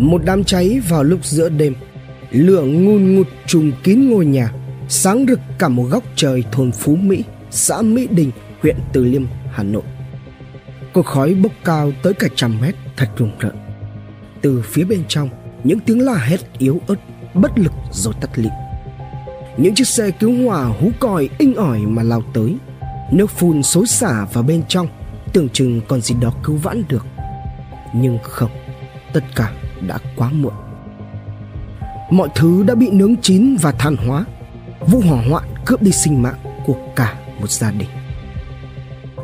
Một đám cháy vào lúc giữa đêm. Lửa ngun ngụt trùng kín ngôi nhà Sáng rực cả một góc trời thôn Phú Mỹ Xã Mỹ Đình, huyện Từ Liêm, Hà Nội. Cột khói bốc cao tới cả trăm mét thật rùng rợn. Từ phía bên trong Những tiếng la hét yếu ớt Bất lực rồi tắt lịm. Những chiếc xe cứu hỏa hú còi inh ỏi mà lao tới. Nước phun xối xả vào bên trong Tưởng chừng còn gì đó cứu vãn được. Nhưng không Tất cả đã quá muộn. Mọi thứ đã bị nướng chín và than hóa. Vụ hỏa hoạn cướp đi sinh mạng của cả một gia đình.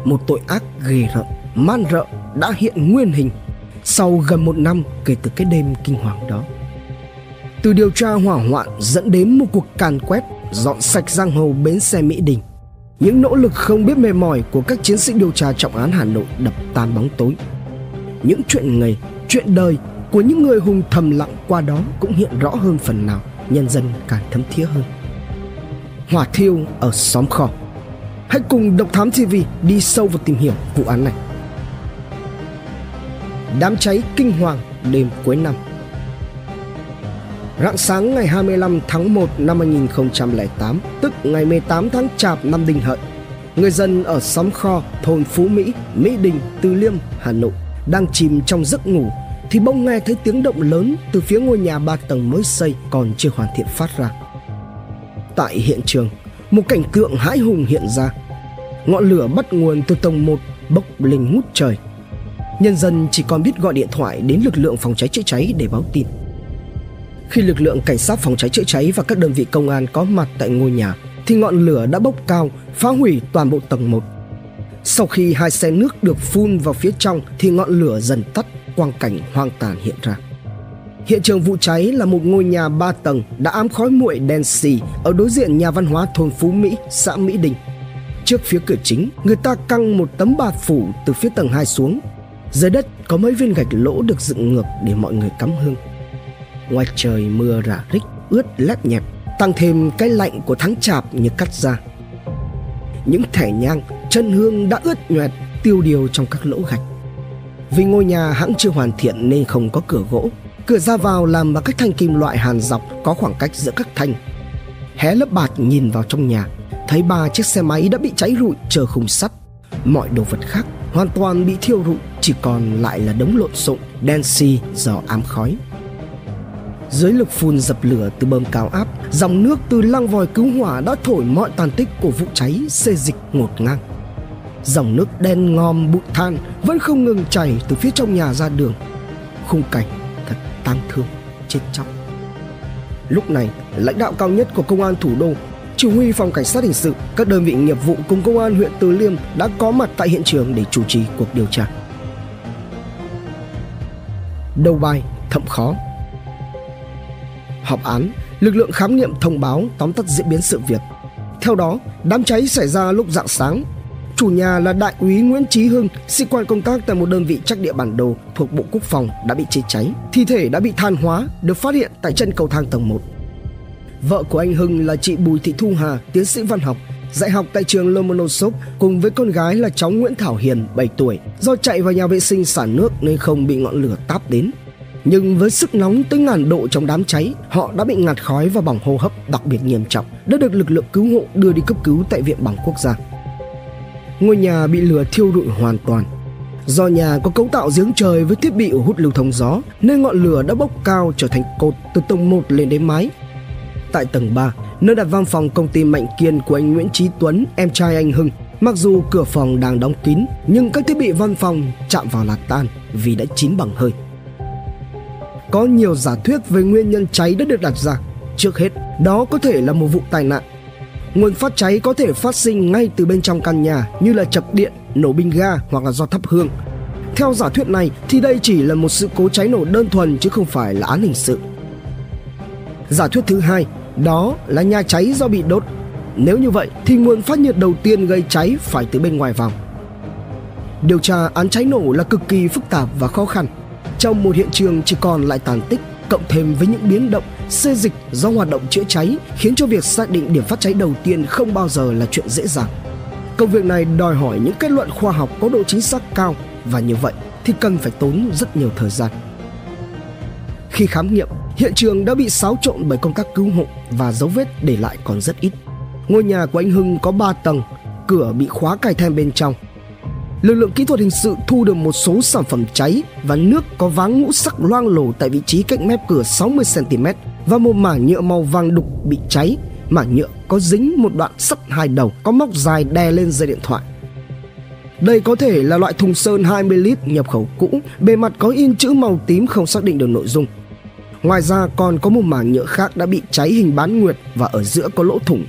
Một tội ác ghê rợn, man rợ đã hiện nguyên hình Sau gần một năm kể từ cái đêm kinh hoàng đó. Từ điều tra hỏa hoạn dẫn đến một cuộc càn quét Dọn sạch giang hồ bến xe Mỹ Đình những nỗ lực không biết mệt mỏi của các chiến sĩ điều tra trọng án Hà Nội đập tan bóng tối. Những chuyện nghề, chuyện đời của những người hùng thầm lặng qua đó cũng hiện rõ hơn phần nào, nhân dân càng thấm thía hơn. Hỏa thiêu ở xóm kho. Hãy cùng Độc Thám TV đi sâu vào tìm hiểu vụ án này. Đám cháy kinh hoàng đêm cuối năm Rạng sáng ngày 25 tháng 1 năm 2008, tức ngày 18 tháng Chạp năm Đinh Hợi, người dân ở xóm kho thôn Phú Mỹ, Mỹ Đình, Từ Liêm, Hà Nội đang chìm trong giấc ngủ thì bỗng nghe thấy tiếng động lớn từ phía ngôi nhà ba tầng mới xây còn chưa hoàn thiện phát ra. Tại hiện trường, một cảnh tượng hãi hùng hiện ra. Ngọn lửa bắt nguồn từ tầng 1 bốc lên ngút trời. Nhân dân chỉ còn biết gọi điện thoại đến lực lượng phòng cháy chữa cháy để báo tin. Khi lực lượng cảnh sát phòng cháy chữa cháy và các đơn vị công an có mặt tại ngôi nhà thì ngọn lửa đã bốc cao, phá hủy toàn bộ tầng 1. Sau khi hai xe nước được phun vào phía trong thì ngọn lửa dần tắt, quang cảnh hoang tàn hiện ra. Hiện trường vụ cháy là một ngôi nhà 3 tầng đã ám khói muội đen xì ở đối diện nhà văn hóa thôn Phú Mỹ, xã Mỹ Đình. Trước phía cửa chính, người ta căng một tấm bạt phủ từ phía tầng 2 xuống. Dưới đất có mấy viên gạch lỗ được dựng ngược để mọi người cắm hương. Ngoài trời mưa rả rích ướt lép nhẹp Tăng thêm cái lạnh của tháng chạp như cắt ra Những thẻ nhang, chân hương đã ướt nhoẹt tiêu điều trong các lỗ gạch vì ngôi nhà hãng chưa hoàn thiện nên không có cửa gỗ. Cửa ra vào làm bằng các thanh kim loại hàn dọc có khoảng cách giữa các thanh. Hé lớp bạt nhìn vào trong nhà Thấy ba chiếc xe máy đã bị cháy rụi chờ khung sắt. Mọi đồ vật khác hoàn toàn bị thiêu rụi Chỉ còn lại là đống lộn xộn đen xì do ám khói. Dưới lực phun dập lửa từ bơm cao áp, dòng nước từ lăng vòi cứu hỏa đã thổi mọi tàn tích của vụ cháy xê dịch ngột ngang. Dòng nước đen ngòm bụi than vẫn không ngừng chảy từ phía trong nhà ra đường. Khung cảnh thật tang thương, chết chóc. Lúc này, lãnh đạo cao nhất của công an thủ đô, chỉ huy phòng cảnh sát hình sự, các đơn vị nghiệp vụ cùng công an huyện Từ Liêm đã có mặt tại hiện trường để chủ trì cuộc điều tra. Đầu bài thậm khó họp án, lực lượng khám nghiệm thông báo tóm tắt diễn biến sự việc. Theo đó, đám cháy xảy ra lúc rạng sáng. Chủ nhà là đại úy Nguyễn Chí Hưng, sĩ quan công tác tại một đơn vị trắc địa bản đồ thuộc Bộ Quốc phòng đã bị chết cháy. Thi thể đã bị than hóa, được phát hiện tại chân cầu thang tầng 1. Vợ của anh Hưng là chị Bùi Thị Thu Hà, tiến sĩ văn học, dạy học tại trường Lomonosov cùng với con gái là cháu Nguyễn Thảo Hiền 7 tuổi do chạy vào nhà vệ sinh xả nước nên không bị ngọn lửa táp đến nhưng với sức nóng tới ngàn độ trong đám cháy, họ đã bị ngạt khói và bỏng hô hấp đặc biệt nghiêm trọng, đã được lực lượng cứu hộ đưa đi cấp cứu tại Viện Bỏng Quốc gia. Ngôi nhà bị lửa thiêu rụi hoàn toàn. Do nhà có cấu tạo giếng trời với thiết bị hút lưu thông gió, nên ngọn lửa đã bốc cao trở thành cột từ tầng 1 lên đến mái. Tại tầng 3, nơi đặt văn phòng công ty Mạnh Kiên của anh Nguyễn Trí Tuấn, em trai anh Hưng, Mặc dù cửa phòng đang đóng kín, nhưng các thiết bị văn phòng chạm vào là tan vì đã chín bằng hơi có nhiều giả thuyết về nguyên nhân cháy đã được đặt ra. Trước hết, đó có thể là một vụ tai nạn. Nguồn phát cháy có thể phát sinh ngay từ bên trong căn nhà như là chập điện, nổ bình ga hoặc là do thắp hương. Theo giả thuyết này thì đây chỉ là một sự cố cháy nổ đơn thuần chứ không phải là án hình sự. Giả thuyết thứ hai, đó là nhà cháy do bị đốt. Nếu như vậy thì nguồn phát nhiệt đầu tiên gây cháy phải từ bên ngoài vào. Điều tra án cháy nổ là cực kỳ phức tạp và khó khăn trong một hiện trường chỉ còn lại tàn tích cộng thêm với những biến động xê dịch do hoạt động chữa cháy khiến cho việc xác định điểm phát cháy đầu tiên không bao giờ là chuyện dễ dàng. Công việc này đòi hỏi những kết luận khoa học có độ chính xác cao và như vậy thì cần phải tốn rất nhiều thời gian. Khi khám nghiệm, hiện trường đã bị xáo trộn bởi công tác cứu hộ và dấu vết để lại còn rất ít. Ngôi nhà của anh Hưng có 3 tầng, cửa bị khóa cài then bên trong. Lực lượng kỹ thuật hình sự thu được một số sản phẩm cháy và nước có váng ngũ sắc loang lổ tại vị trí cách mép cửa 60 cm và một mảng nhựa màu vàng đục bị cháy. Mảng nhựa có dính một đoạn sắt hai đầu có móc dài đè lên dây điện thoại. Đây có thể là loại thùng sơn 20 lít nhập khẩu cũ, bề mặt có in chữ màu tím không xác định được nội dung. Ngoài ra còn có một mảng nhựa khác đã bị cháy hình bán nguyệt và ở giữa có lỗ thủng.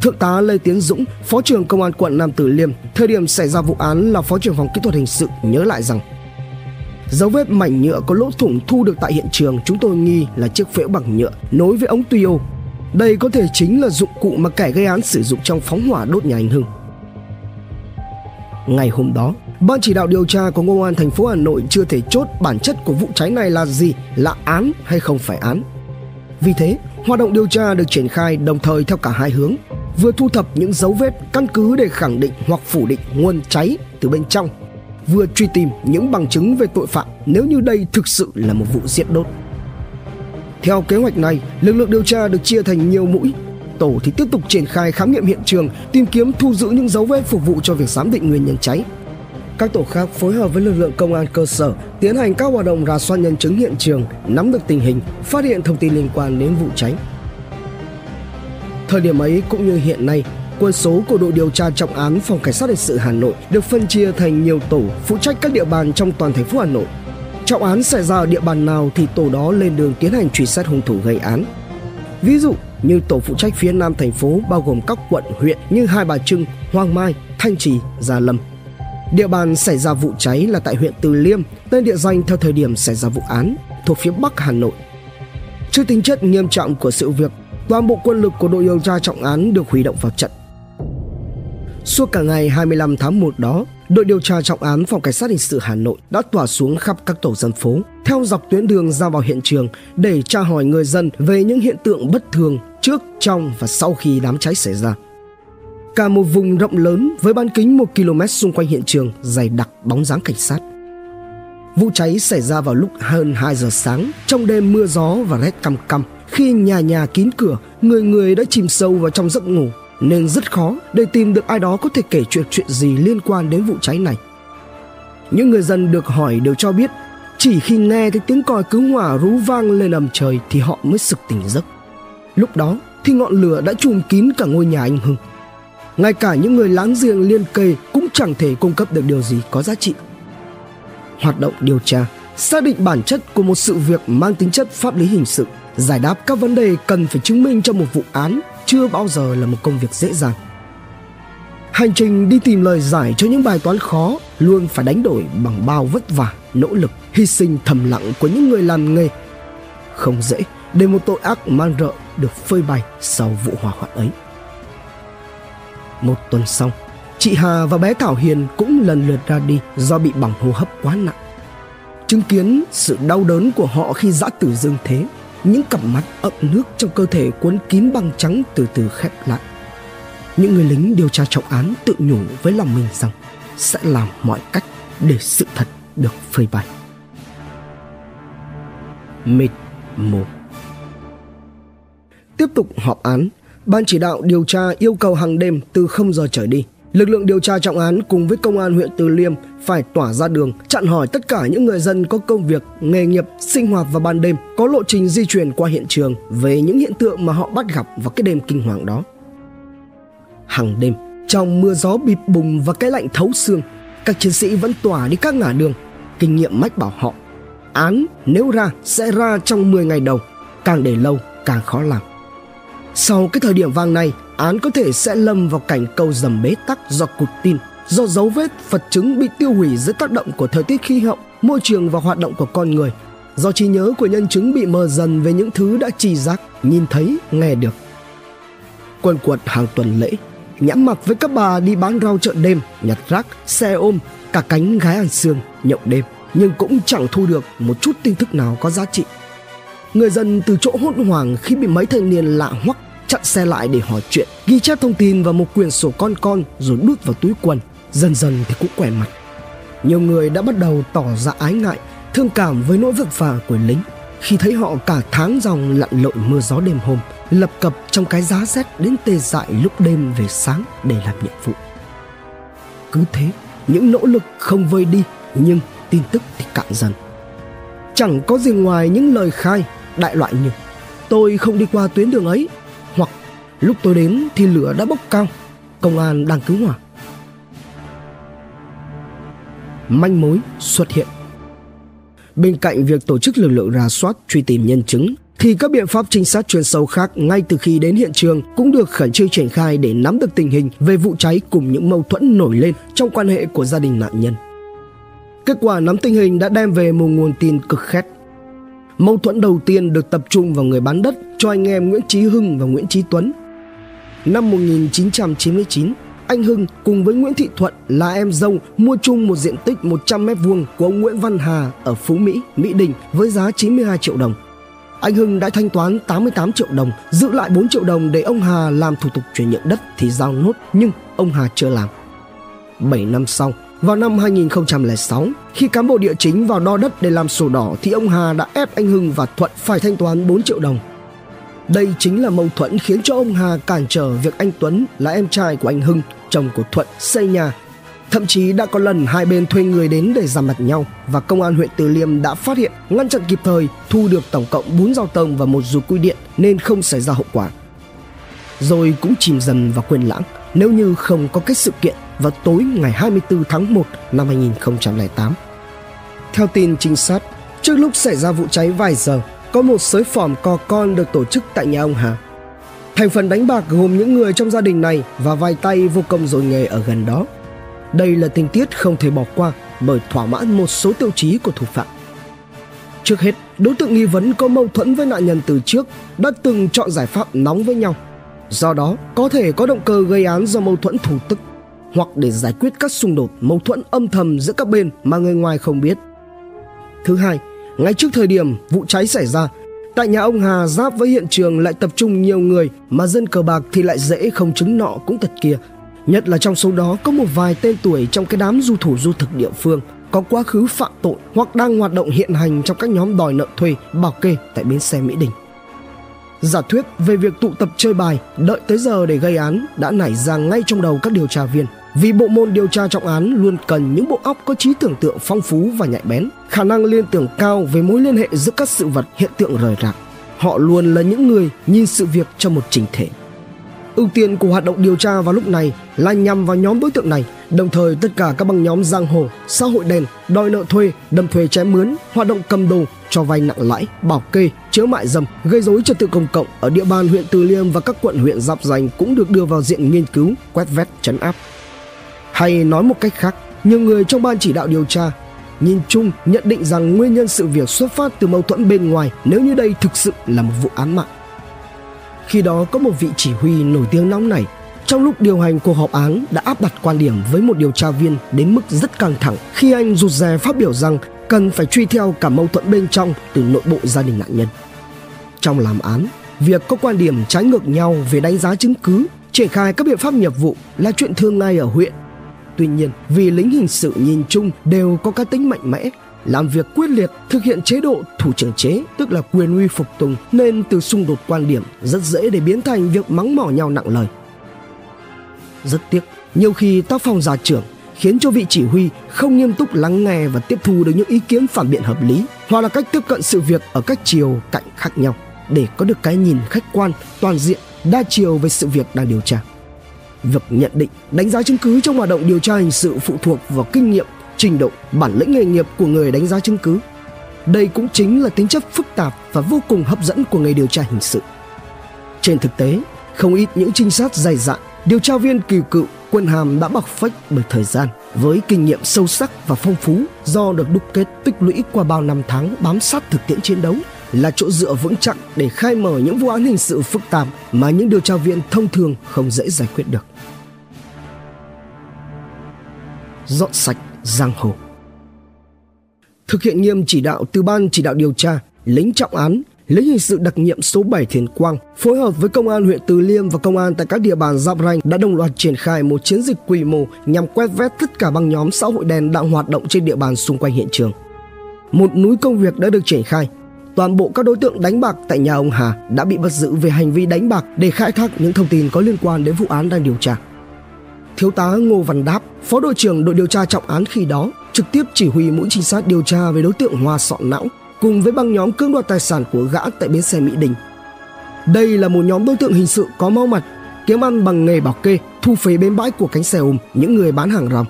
Thượng tá Lê Tiến Dũng, Phó trưởng Công an quận Nam Từ Liêm, thời điểm xảy ra vụ án là Phó trưởng phòng kỹ thuật hình sự nhớ lại rằng Dấu vết mảnh nhựa có lỗ thủng thu được tại hiện trường chúng tôi nghi là chiếc phễu bằng nhựa nối với ống tuyêu, Đây có thể chính là dụng cụ mà kẻ gây án sử dụng trong phóng hỏa đốt nhà anh Hưng. Ngày hôm đó, Ban chỉ đạo điều tra của Công an thành phố Hà Nội chưa thể chốt bản chất của vụ cháy này là gì, là án hay không phải án. Vì thế, hoạt động điều tra được triển khai đồng thời theo cả hai hướng, vừa thu thập những dấu vết căn cứ để khẳng định hoặc phủ định nguồn cháy từ bên trong, vừa truy tìm những bằng chứng về tội phạm nếu như đây thực sự là một vụ giết đốt. Theo kế hoạch này, lực lượng điều tra được chia thành nhiều mũi tổ thì tiếp tục triển khai khám nghiệm hiện trường, tìm kiếm thu giữ những dấu vết phục vụ cho việc giám định nguyên nhân cháy. Các tổ khác phối hợp với lực lượng công an cơ sở tiến hành các hoạt động rà soát nhân chứng hiện trường, nắm được tình hình, phát hiện thông tin liên quan đến vụ cháy. Thời điểm ấy cũng như hiện nay, quân số của đội điều tra trọng án phòng cảnh sát hình sự Hà Nội được phân chia thành nhiều tổ phụ trách các địa bàn trong toàn thành phố Hà Nội. Trọng án xảy ra ở địa bàn nào thì tổ đó lên đường tiến hành truy xét hung thủ gây án. Ví dụ như tổ phụ trách phía nam thành phố bao gồm các quận huyện như Hai Bà Trưng, Hoàng Mai, Thanh Trì, Gia Lâm. Địa bàn xảy ra vụ cháy là tại huyện Từ Liêm, tên địa danh theo thời điểm xảy ra vụ án, thuộc phía Bắc Hà Nội. Trước tính chất nghiêm trọng của sự việc, toàn bộ quân lực của đội điều tra trọng án được huy động vào trận. Suốt cả ngày 25 tháng 1 đó, đội điều tra trọng án phòng cảnh sát hình sự Hà Nội đã tỏa xuống khắp các tổ dân phố, theo dọc tuyến đường ra vào hiện trường để tra hỏi người dân về những hiện tượng bất thường trước, trong và sau khi đám cháy xảy ra. Cả một vùng rộng lớn với bán kính 1 km xung quanh hiện trường dày đặc bóng dáng cảnh sát. Vụ cháy xảy ra vào lúc hơn 2 giờ sáng trong đêm mưa gió và rét căm căm khi nhà nhà kín cửa, người người đã chìm sâu vào trong giấc ngủ nên rất khó để tìm được ai đó có thể kể chuyện chuyện gì liên quan đến vụ cháy này. Những người dân được hỏi đều cho biết chỉ khi nghe thấy tiếng còi cứu hỏa rú vang lên ầm trời thì họ mới sực tỉnh giấc. Lúc đó thì ngọn lửa đã trùm kín cả ngôi nhà anh Hưng. Ngay cả những người láng giềng liên kề cũng chẳng thể cung cấp được điều gì có giá trị. Hoạt động điều tra xác định bản chất của một sự việc mang tính chất pháp lý hình sự, giải đáp các vấn đề cần phải chứng minh trong một vụ án chưa bao giờ là một công việc dễ dàng. Hành trình đi tìm lời giải cho những bài toán khó luôn phải đánh đổi bằng bao vất vả, nỗ lực, hy sinh thầm lặng của những người làm nghề. Không dễ để một tội ác man rợ được phơi bày sau vụ hỏa hoạn ấy. Một tuần sau, chị Hà và bé Thảo Hiền cũng lần lượt ra đi do bị bỏng hô hấp quá nặng. Chứng kiến sự đau đớn của họ khi dã tử dương thế, những cặp mắt ậm nước trong cơ thể cuốn kín băng trắng từ từ khép lại. Những người lính điều tra trọng án tự nhủ với lòng mình rằng sẽ làm mọi cách để sự thật được phơi bày. Mịt mù Tiếp tục họp án, Ban chỉ đạo điều tra yêu cầu hàng đêm từ 0 giờ trở đi. Lực lượng điều tra trọng án cùng với công an huyện Từ Liêm phải tỏa ra đường, chặn hỏi tất cả những người dân có công việc, nghề nghiệp, sinh hoạt vào ban đêm, có lộ trình di chuyển qua hiện trường về những hiện tượng mà họ bắt gặp vào cái đêm kinh hoàng đó. Hàng đêm, trong mưa gió bịp bùng và cái lạnh thấu xương, các chiến sĩ vẫn tỏa đi các ngã đường. Kinh nghiệm mách bảo họ, án nếu ra sẽ ra trong 10 ngày đầu, càng để lâu càng khó làm. Sau cái thời điểm vàng này, án có thể sẽ lâm vào cảnh câu dầm bế tắc do cụt tin, do dấu vết vật chứng bị tiêu hủy dưới tác động của thời tiết khí hậu, môi trường và hoạt động của con người, do trí nhớ của nhân chứng bị mờ dần về những thứ đã trì giác, nhìn thấy, nghe được. Quần quật hàng tuần lễ, nhãn mặt với các bà đi bán rau chợ đêm, nhặt rác, xe ôm, cả cánh gái ăn xương, nhậu đêm, nhưng cũng chẳng thu được một chút tin tức nào có giá trị. Người dân từ chỗ hốt hoảng khi bị mấy thanh niên lạ hoắc chặn xe lại để hỏi chuyện, ghi chép thông tin vào một quyển sổ con con rồi đút vào túi quần. Dần dần thì cũng quẻ mặt. Nhiều người đã bắt đầu tỏ ra ái ngại, thương cảm với nỗi vất vả của lính. khi thấy họ cả tháng dòng lặn lội mưa gió đêm hôm, lập cập trong cái giá rét đến tê dại lúc đêm về sáng để làm nhiệm vụ. Cứ thế, những nỗ lực không vơi đi nhưng tin tức thì cạn dần. Chẳng có gì ngoài những lời khai đại loại như tôi không đi qua tuyến đường ấy lúc tôi đến thì lửa đã bốc cao, công an đang cứu hỏa. Manh mối xuất hiện Bên cạnh việc tổ chức lực lượng rà soát truy tìm nhân chứng thì các biện pháp trinh sát chuyên sâu khác ngay từ khi đến hiện trường cũng được khẩn trương triển khai để nắm được tình hình về vụ cháy cùng những mâu thuẫn nổi lên trong quan hệ của gia đình nạn nhân. Kết quả nắm tình hình đã đem về một nguồn tin cực khét. Mâu thuẫn đầu tiên được tập trung vào người bán đất cho anh em Nguyễn Chí Hưng và Nguyễn Chí Tuấn. Năm 1999, anh Hưng cùng với Nguyễn Thị Thuận là em dâu mua chung một diện tích 100m2 của ông Nguyễn Văn Hà ở Phú Mỹ, Mỹ Đình với giá 92 triệu đồng. Anh Hưng đã thanh toán 88 triệu đồng, giữ lại 4 triệu đồng để ông Hà làm thủ tục chuyển nhượng đất thì giao nốt nhưng ông Hà chưa làm. 7 năm sau, vào năm 2006, khi cán bộ địa chính vào đo đất để làm sổ đỏ thì ông Hà đã ép anh Hưng và Thuận phải thanh toán 4 triệu đồng. Đây chính là mâu thuẫn khiến cho ông Hà cản trở việc anh Tuấn là em trai của anh Hưng, chồng của Thuận xây nhà. Thậm chí đã có lần hai bên thuê người đến để giảm mặt nhau và công an huyện Từ Liêm đã phát hiện, ngăn chặn kịp thời, thu được tổng cộng 4 dao tông và một dù quy điện nên không xảy ra hậu quả. Rồi cũng chìm dần và quên lãng nếu như không có cái sự kiện vào tối ngày 24 tháng 1 năm 2008. Theo tin trinh sát, trước lúc xảy ra vụ cháy vài giờ, có một sới phỏm cò con được tổ chức tại nhà ông Hà. Thành phần đánh bạc gồm những người trong gia đình này và vài tay vô công rồi nghề ở gần đó. Đây là tình tiết không thể bỏ qua bởi thỏa mãn một số tiêu chí của thủ phạm. Trước hết, đối tượng nghi vấn có mâu thuẫn với nạn nhân từ trước đã từng chọn giải pháp nóng với nhau. Do đó, có thể có động cơ gây án do mâu thuẫn thủ tức hoặc để giải quyết các xung đột mâu thuẫn âm thầm giữa các bên mà người ngoài không biết. Thứ hai, ngay trước thời điểm vụ cháy xảy ra, tại nhà ông Hà giáp với hiện trường lại tập trung nhiều người mà dân cờ bạc thì lại dễ không chứng nọ cũng thật kia. Nhất là trong số đó có một vài tên tuổi trong cái đám du thủ du thực địa phương có quá khứ phạm tội hoặc đang hoạt động hiện hành trong các nhóm đòi nợ thuê, bảo kê tại bến xe Mỹ Đình. Giả thuyết về việc tụ tập chơi bài, đợi tới giờ để gây án đã nảy ra ngay trong đầu các điều tra viên – vì bộ môn điều tra trọng án luôn cần những bộ óc có trí tưởng tượng phong phú và nhạy bén, khả năng liên tưởng cao về mối liên hệ giữa các sự vật hiện tượng rời rạc. Họ luôn là những người nhìn sự việc trong một trình thể. Ưu tiên của hoạt động điều tra vào lúc này là nhằm vào nhóm đối tượng này, đồng thời tất cả các băng nhóm giang hồ, xã hội đen, đòi nợ thuê, đâm thuê chém mướn, hoạt động cầm đồ, cho vay nặng lãi, bảo kê, chứa mại dâm, gây rối trật tự công cộng ở địa bàn huyện Từ Liêm và các quận huyện giáp danh cũng được đưa vào diện nghiên cứu, quét vét, chấn áp. Hay nói một cách khác, nhiều người trong ban chỉ đạo điều tra nhìn chung nhận định rằng nguyên nhân sự việc xuất phát từ mâu thuẫn bên ngoài nếu như đây thực sự là một vụ án mạng. Khi đó có một vị chỉ huy nổi tiếng nóng này trong lúc điều hành cuộc họp án đã áp đặt quan điểm với một điều tra viên đến mức rất căng thẳng khi anh rụt rè phát biểu rằng cần phải truy theo cả mâu thuẫn bên trong từ nội bộ gia đình nạn nhân. Trong làm án, việc có quan điểm trái ngược nhau về đánh giá chứng cứ, triển khai các biện pháp nghiệp vụ là chuyện thường ngay ở huyện Tuy nhiên, vì lính hình sự nhìn chung đều có cá tính mạnh mẽ, làm việc quyết liệt, thực hiện chế độ thủ trưởng chế, tức là quyền uy phục tùng, nên từ xung đột quan điểm rất dễ để biến thành việc mắng mỏ nhau nặng lời. Rất tiếc, nhiều khi tác phong già trưởng khiến cho vị chỉ huy không nghiêm túc lắng nghe và tiếp thu được những ý kiến phản biện hợp lý hoặc là cách tiếp cận sự việc ở các chiều cạnh khác nhau để có được cái nhìn khách quan, toàn diện, đa chiều về sự việc đang điều tra. Việc nhận định, đánh giá chứng cứ trong hoạt động điều tra hình sự phụ thuộc vào kinh nghiệm, trình độ, bản lĩnh nghề nghiệp của người đánh giá chứng cứ. Đây cũng chính là tính chất phức tạp và vô cùng hấp dẫn của nghề điều tra hình sự. Trên thực tế, không ít những trinh sát dày dạn, điều tra viên kỳ cựu, quân hàm đã bọc phách bởi thời gian với kinh nghiệm sâu sắc và phong phú do được đúc kết tích lũy qua bao năm tháng bám sát thực tiễn chiến đấu là chỗ dựa vững chắc để khai mở những vụ án hình sự phức tạp mà những điều tra viên thông thường không dễ giải quyết được. Dọn sạch giang hồ Thực hiện nghiêm chỉ đạo từ ban chỉ đạo điều tra, lính trọng án, lính hình sự đặc nhiệm số 7 Thiền Quang phối hợp với công an huyện Từ Liêm và công an tại các địa bàn giáp ranh đã đồng loạt triển khai một chiến dịch quy mô nhằm quét vét tất cả băng nhóm xã hội đen đang hoạt động trên địa bàn xung quanh hiện trường. Một núi công việc đã được triển khai toàn bộ các đối tượng đánh bạc tại nhà ông Hà đã bị bắt giữ về hành vi đánh bạc để khai thác những thông tin có liên quan đến vụ án đang điều tra. Thiếu tá Ngô Văn Đáp, phó đội trưởng đội điều tra trọng án khi đó, trực tiếp chỉ huy mũi trinh sát điều tra về đối tượng Hoa Sọn Não cùng với băng nhóm cưỡng đoạt tài sản của gã tại bến xe Mỹ Đình. Đây là một nhóm đối tượng hình sự có máu mặt, kiếm ăn bằng nghề bảo kê, thu phí bên bãi của cánh xe ôm những người bán hàng rong.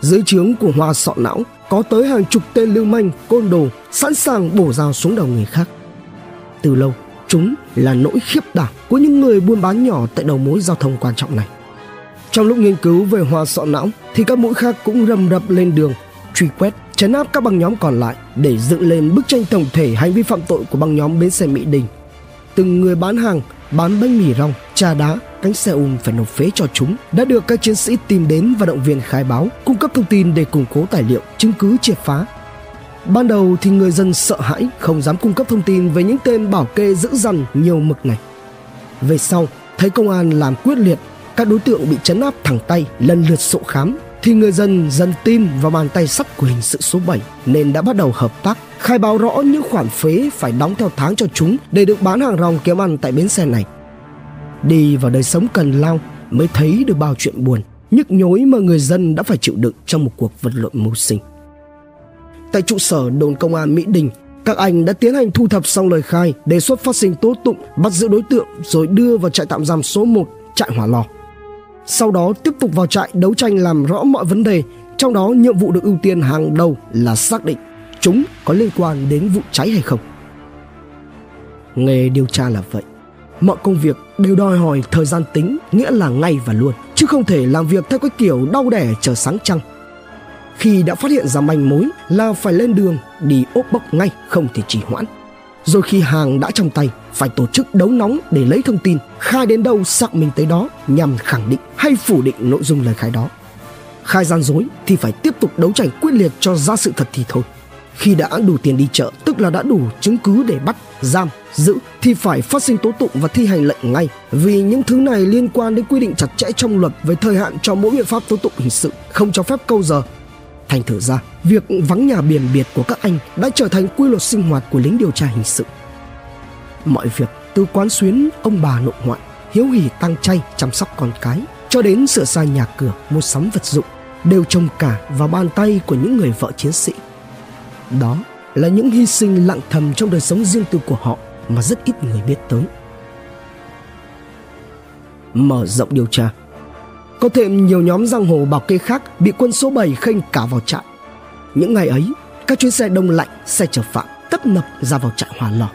Dưới trướng của Hoa Sọn Não có tới hàng chục tên lưu manh, côn đồ sẵn sàng bổ dao xuống đầu người khác. Từ lâu, chúng là nỗi khiếp đảm của những người buôn bán nhỏ tại đầu mối giao thông quan trọng này. Trong lúc nghiên cứu về hoa sọ não thì các mũi khác cũng rầm rập lên đường truy quét chấn áp các băng nhóm còn lại để dựng lên bức tranh tổng thể hành vi phạm tội của băng nhóm bến xe Mỹ Đình. Từng người bán hàng, bán bánh mì rong, trà đá, cánh xe ôm phải nộp phế cho chúng đã được các chiến sĩ tìm đến và động viên khai báo, cung cấp thông tin để củng cố tài liệu, chứng cứ triệt phá. Ban đầu thì người dân sợ hãi không dám cung cấp thông tin về những tên bảo kê dữ dằn nhiều mực này. Về sau, thấy công an làm quyết liệt các đối tượng bị chấn áp thẳng tay lần lượt sổ khám thì người dân dần tin vào bàn tay sắt của hình sự số 7 nên đã bắt đầu hợp tác khai báo rõ những khoản phế phải đóng theo tháng cho chúng để được bán hàng rong kiếm ăn tại bến xe này. Đi vào đời sống cần lao mới thấy được bao chuyện buồn, nhức nhối mà người dân đã phải chịu đựng trong một cuộc vật lộn mưu sinh. Tại trụ sở đồn công an Mỹ Đình, các anh đã tiến hành thu thập xong lời khai, đề xuất phát sinh tố tụng, bắt giữ đối tượng rồi đưa vào trại tạm giam số 1, trại Hỏa Lò sau đó tiếp tục vào trại đấu tranh làm rõ mọi vấn đề, trong đó nhiệm vụ được ưu tiên hàng đầu là xác định chúng có liên quan đến vụ cháy hay không. Nghề điều tra là vậy. Mọi công việc đều đòi hỏi thời gian tính, nghĩa là ngay và luôn, chứ không thể làm việc theo cái kiểu đau đẻ chờ sáng trăng. Khi đã phát hiện ra manh mối là phải lên đường đi ốp bốc ngay, không thể trì hoãn. Rồi khi hàng đã trong tay phải tổ chức đấu nóng để lấy thông tin khai đến đâu xác minh tới đó nhằm khẳng định hay phủ định nội dung lời khai đó. Khai gian dối thì phải tiếp tục đấu tranh quyết liệt cho ra sự thật thì thôi khi đã đủ tiền đi chợ tức là đã đủ chứng cứ để bắt giam giữ thì phải phát sinh tố tụng và thi hành lệnh ngay vì những thứ này liên quan đến quy định chặt chẽ trong luật về thời hạn cho mỗi biện pháp tố tụng hình sự không cho phép câu giờ Thành thử ra, việc vắng nhà biển biệt của các anh đã trở thành quy luật sinh hoạt của lính điều tra hình sự. Mọi việc từ quán xuyến ông bà nội ngoại, hiếu hỉ tăng chay chăm sóc con cái, cho đến sửa sai nhà cửa, mua sắm vật dụng, đều trông cả vào bàn tay của những người vợ chiến sĩ. Đó là những hy sinh lặng thầm trong đời sống riêng tư của họ mà rất ít người biết tới. Mở rộng điều tra có thêm nhiều nhóm giang hồ bảo kê khác bị quân số 7 khênh cả vào trại. Những ngày ấy, các chuyến xe đông lạnh, xe chở phạm tấp nập ra vào trại hòa lò.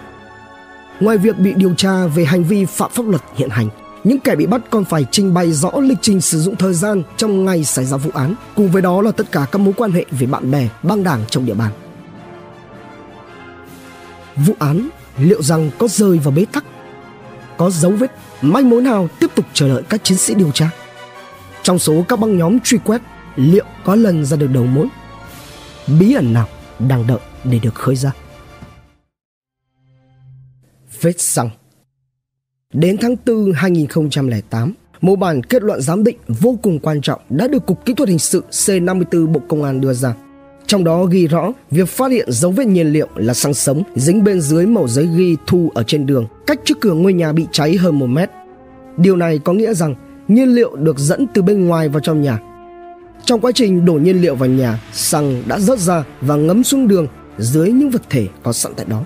Ngoài việc bị điều tra về hành vi phạm pháp luật hiện hành, những kẻ bị bắt còn phải trình bày rõ lịch trình sử dụng thời gian trong ngày xảy ra vụ án, cùng với đó là tất cả các mối quan hệ về bạn bè, băng đảng trong địa bàn. Vụ án liệu rằng có rơi vào bế tắc? Có dấu vết, manh mối nào tiếp tục chờ đợi các chiến sĩ điều tra? Trong số các băng nhóm truy quét, liệu có lần ra được đầu mối? Bí ẩn nào đang đợi để được khơi ra? Vết xăng Đến tháng 4 2008, một bản kết luận giám định vô cùng quan trọng đã được Cục Kỹ thuật Hình sự C54 Bộ Công an đưa ra. Trong đó ghi rõ việc phát hiện dấu vết nhiên liệu là xăng sống dính bên dưới mẩu giấy ghi thu ở trên đường, cách trước cửa ngôi nhà bị cháy hơn một mét. Điều này có nghĩa rằng nhiên liệu được dẫn từ bên ngoài vào trong nhà. Trong quá trình đổ nhiên liệu vào nhà, xăng đã rớt ra và ngấm xuống đường dưới những vật thể có sẵn tại đó.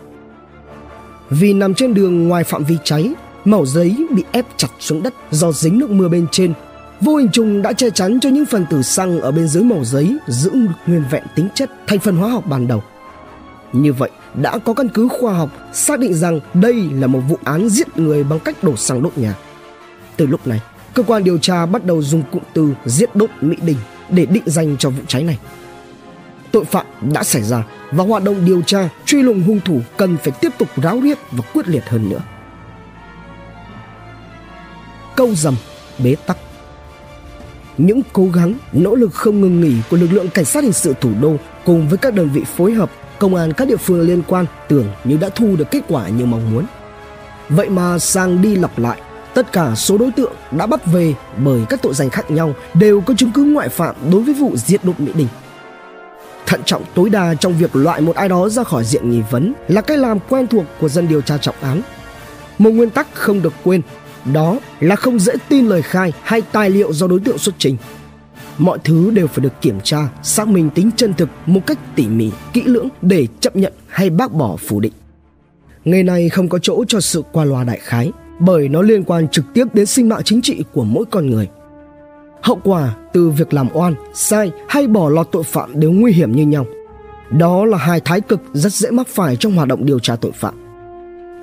Vì nằm trên đường ngoài phạm vi cháy, mẩu giấy bị ép chặt xuống đất do dính nước mưa bên trên. Vô hình trùng đã che chắn cho những phần tử xăng ở bên dưới màu giấy giữ nguyên vẹn tính chất thành phần hóa học ban đầu. Như vậy, đã có căn cứ khoa học xác định rằng đây là một vụ án giết người bằng cách đổ xăng đốt nhà. Từ lúc này, cơ quan điều tra bắt đầu dùng cụm từ giết đốt Mỹ Đình để định danh cho vụ cháy này. Tội phạm đã xảy ra và hoạt động điều tra truy lùng hung thủ cần phải tiếp tục ráo riết và quyết liệt hơn nữa. Câu dầm bế tắc những cố gắng, nỗ lực không ngừng nghỉ của lực lượng cảnh sát hình sự thủ đô cùng với các đơn vị phối hợp, công an các địa phương liên quan tưởng như đã thu được kết quả như mong muốn. Vậy mà sang đi lặp lại Tất cả số đối tượng đã bắt về bởi các tội danh khác nhau đều có chứng cứ ngoại phạm đối với vụ giết đột Mỹ Đình. Thận trọng tối đa trong việc loại một ai đó ra khỏi diện nghi vấn là cách làm quen thuộc của dân điều tra trọng án. Một nguyên tắc không được quên, đó là không dễ tin lời khai hay tài liệu do đối tượng xuất trình. Mọi thứ đều phải được kiểm tra, xác minh tính chân thực một cách tỉ mỉ, kỹ lưỡng để chấp nhận hay bác bỏ phủ định. Nghề này không có chỗ cho sự qua loa đại khái, bởi nó liên quan trực tiếp đến sinh mạng chính trị của mỗi con người. Hậu quả từ việc làm oan, sai hay bỏ lọt tội phạm đều nguy hiểm như nhau. Đó là hai thái cực rất dễ mắc phải trong hoạt động điều tra tội phạm.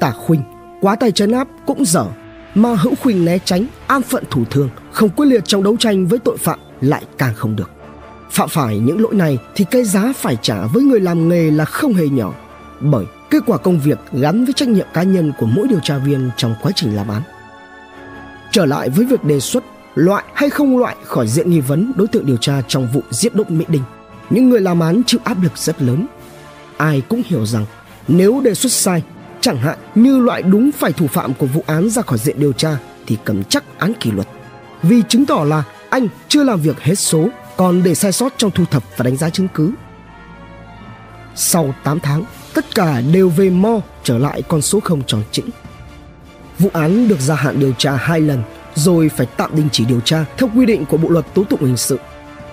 Tả khuynh, quá tay chấn áp cũng dở, mà hữu khuynh né tránh, an phận thủ thường, không quyết liệt trong đấu tranh với tội phạm lại càng không được. Phạm phải những lỗi này thì cái giá phải trả với người làm nghề là không hề nhỏ, bởi kết quả công việc gắn với trách nhiệm cá nhân của mỗi điều tra viên trong quá trình làm án. Trở lại với việc đề xuất loại hay không loại khỏi diện nghi vấn đối tượng điều tra trong vụ giết đốt Mỹ Đình, những người làm án chịu áp lực rất lớn. Ai cũng hiểu rằng nếu đề xuất sai, chẳng hạn như loại đúng phải thủ phạm của vụ án ra khỏi diện điều tra thì cầm chắc án kỷ luật. Vì chứng tỏ là anh chưa làm việc hết số, còn để sai sót trong thu thập và đánh giá chứng cứ. Sau 8 tháng, tất cả đều về mo trở lại con số không tròn chỉnh. Vụ án được gia hạn điều tra hai lần rồi phải tạm đình chỉ điều tra theo quy định của Bộ luật tố tụng hình sự.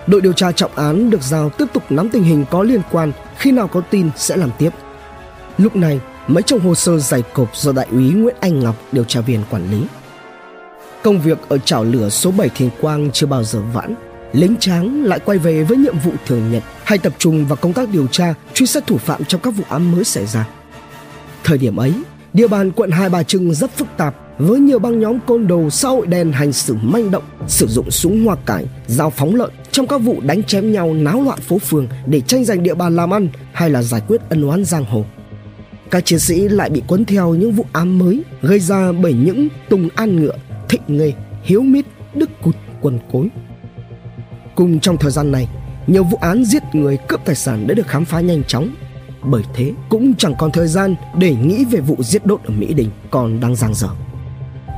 Đội điều tra trọng án được giao tiếp tục nắm tình hình có liên quan, khi nào có tin sẽ làm tiếp. Lúc này, mấy trong hồ sơ dày cộp do đại úy Nguyễn Anh Ngọc điều tra viên quản lý. Công việc ở chảo lửa số 7 Thiên Quang chưa bao giờ vãn. Lính tráng lại quay về với nhiệm vụ thường nhật hay tập trung vào công tác điều tra, truy xét thủ phạm trong các vụ án mới xảy ra. Thời điểm ấy, địa bàn quận Hai Bà Trưng rất phức tạp với nhiều băng nhóm côn đồ xã hội đen hành xử manh động, sử dụng súng hoa cải, dao phóng lợn trong các vụ đánh chém nhau náo loạn phố phường để tranh giành địa bàn làm ăn hay là giải quyết ân oán giang hồ. Các chiến sĩ lại bị cuốn theo những vụ ám mới gây ra bởi những tùng an ngựa, thịnh nghề, hiếu mít, đức cụt, quần cối. Cùng trong thời gian này, nhiều vụ án giết người cướp tài sản đã được khám phá nhanh chóng bởi thế cũng chẳng còn thời gian để nghĩ về vụ giết đốt ở Mỹ Đình còn đang giang dở.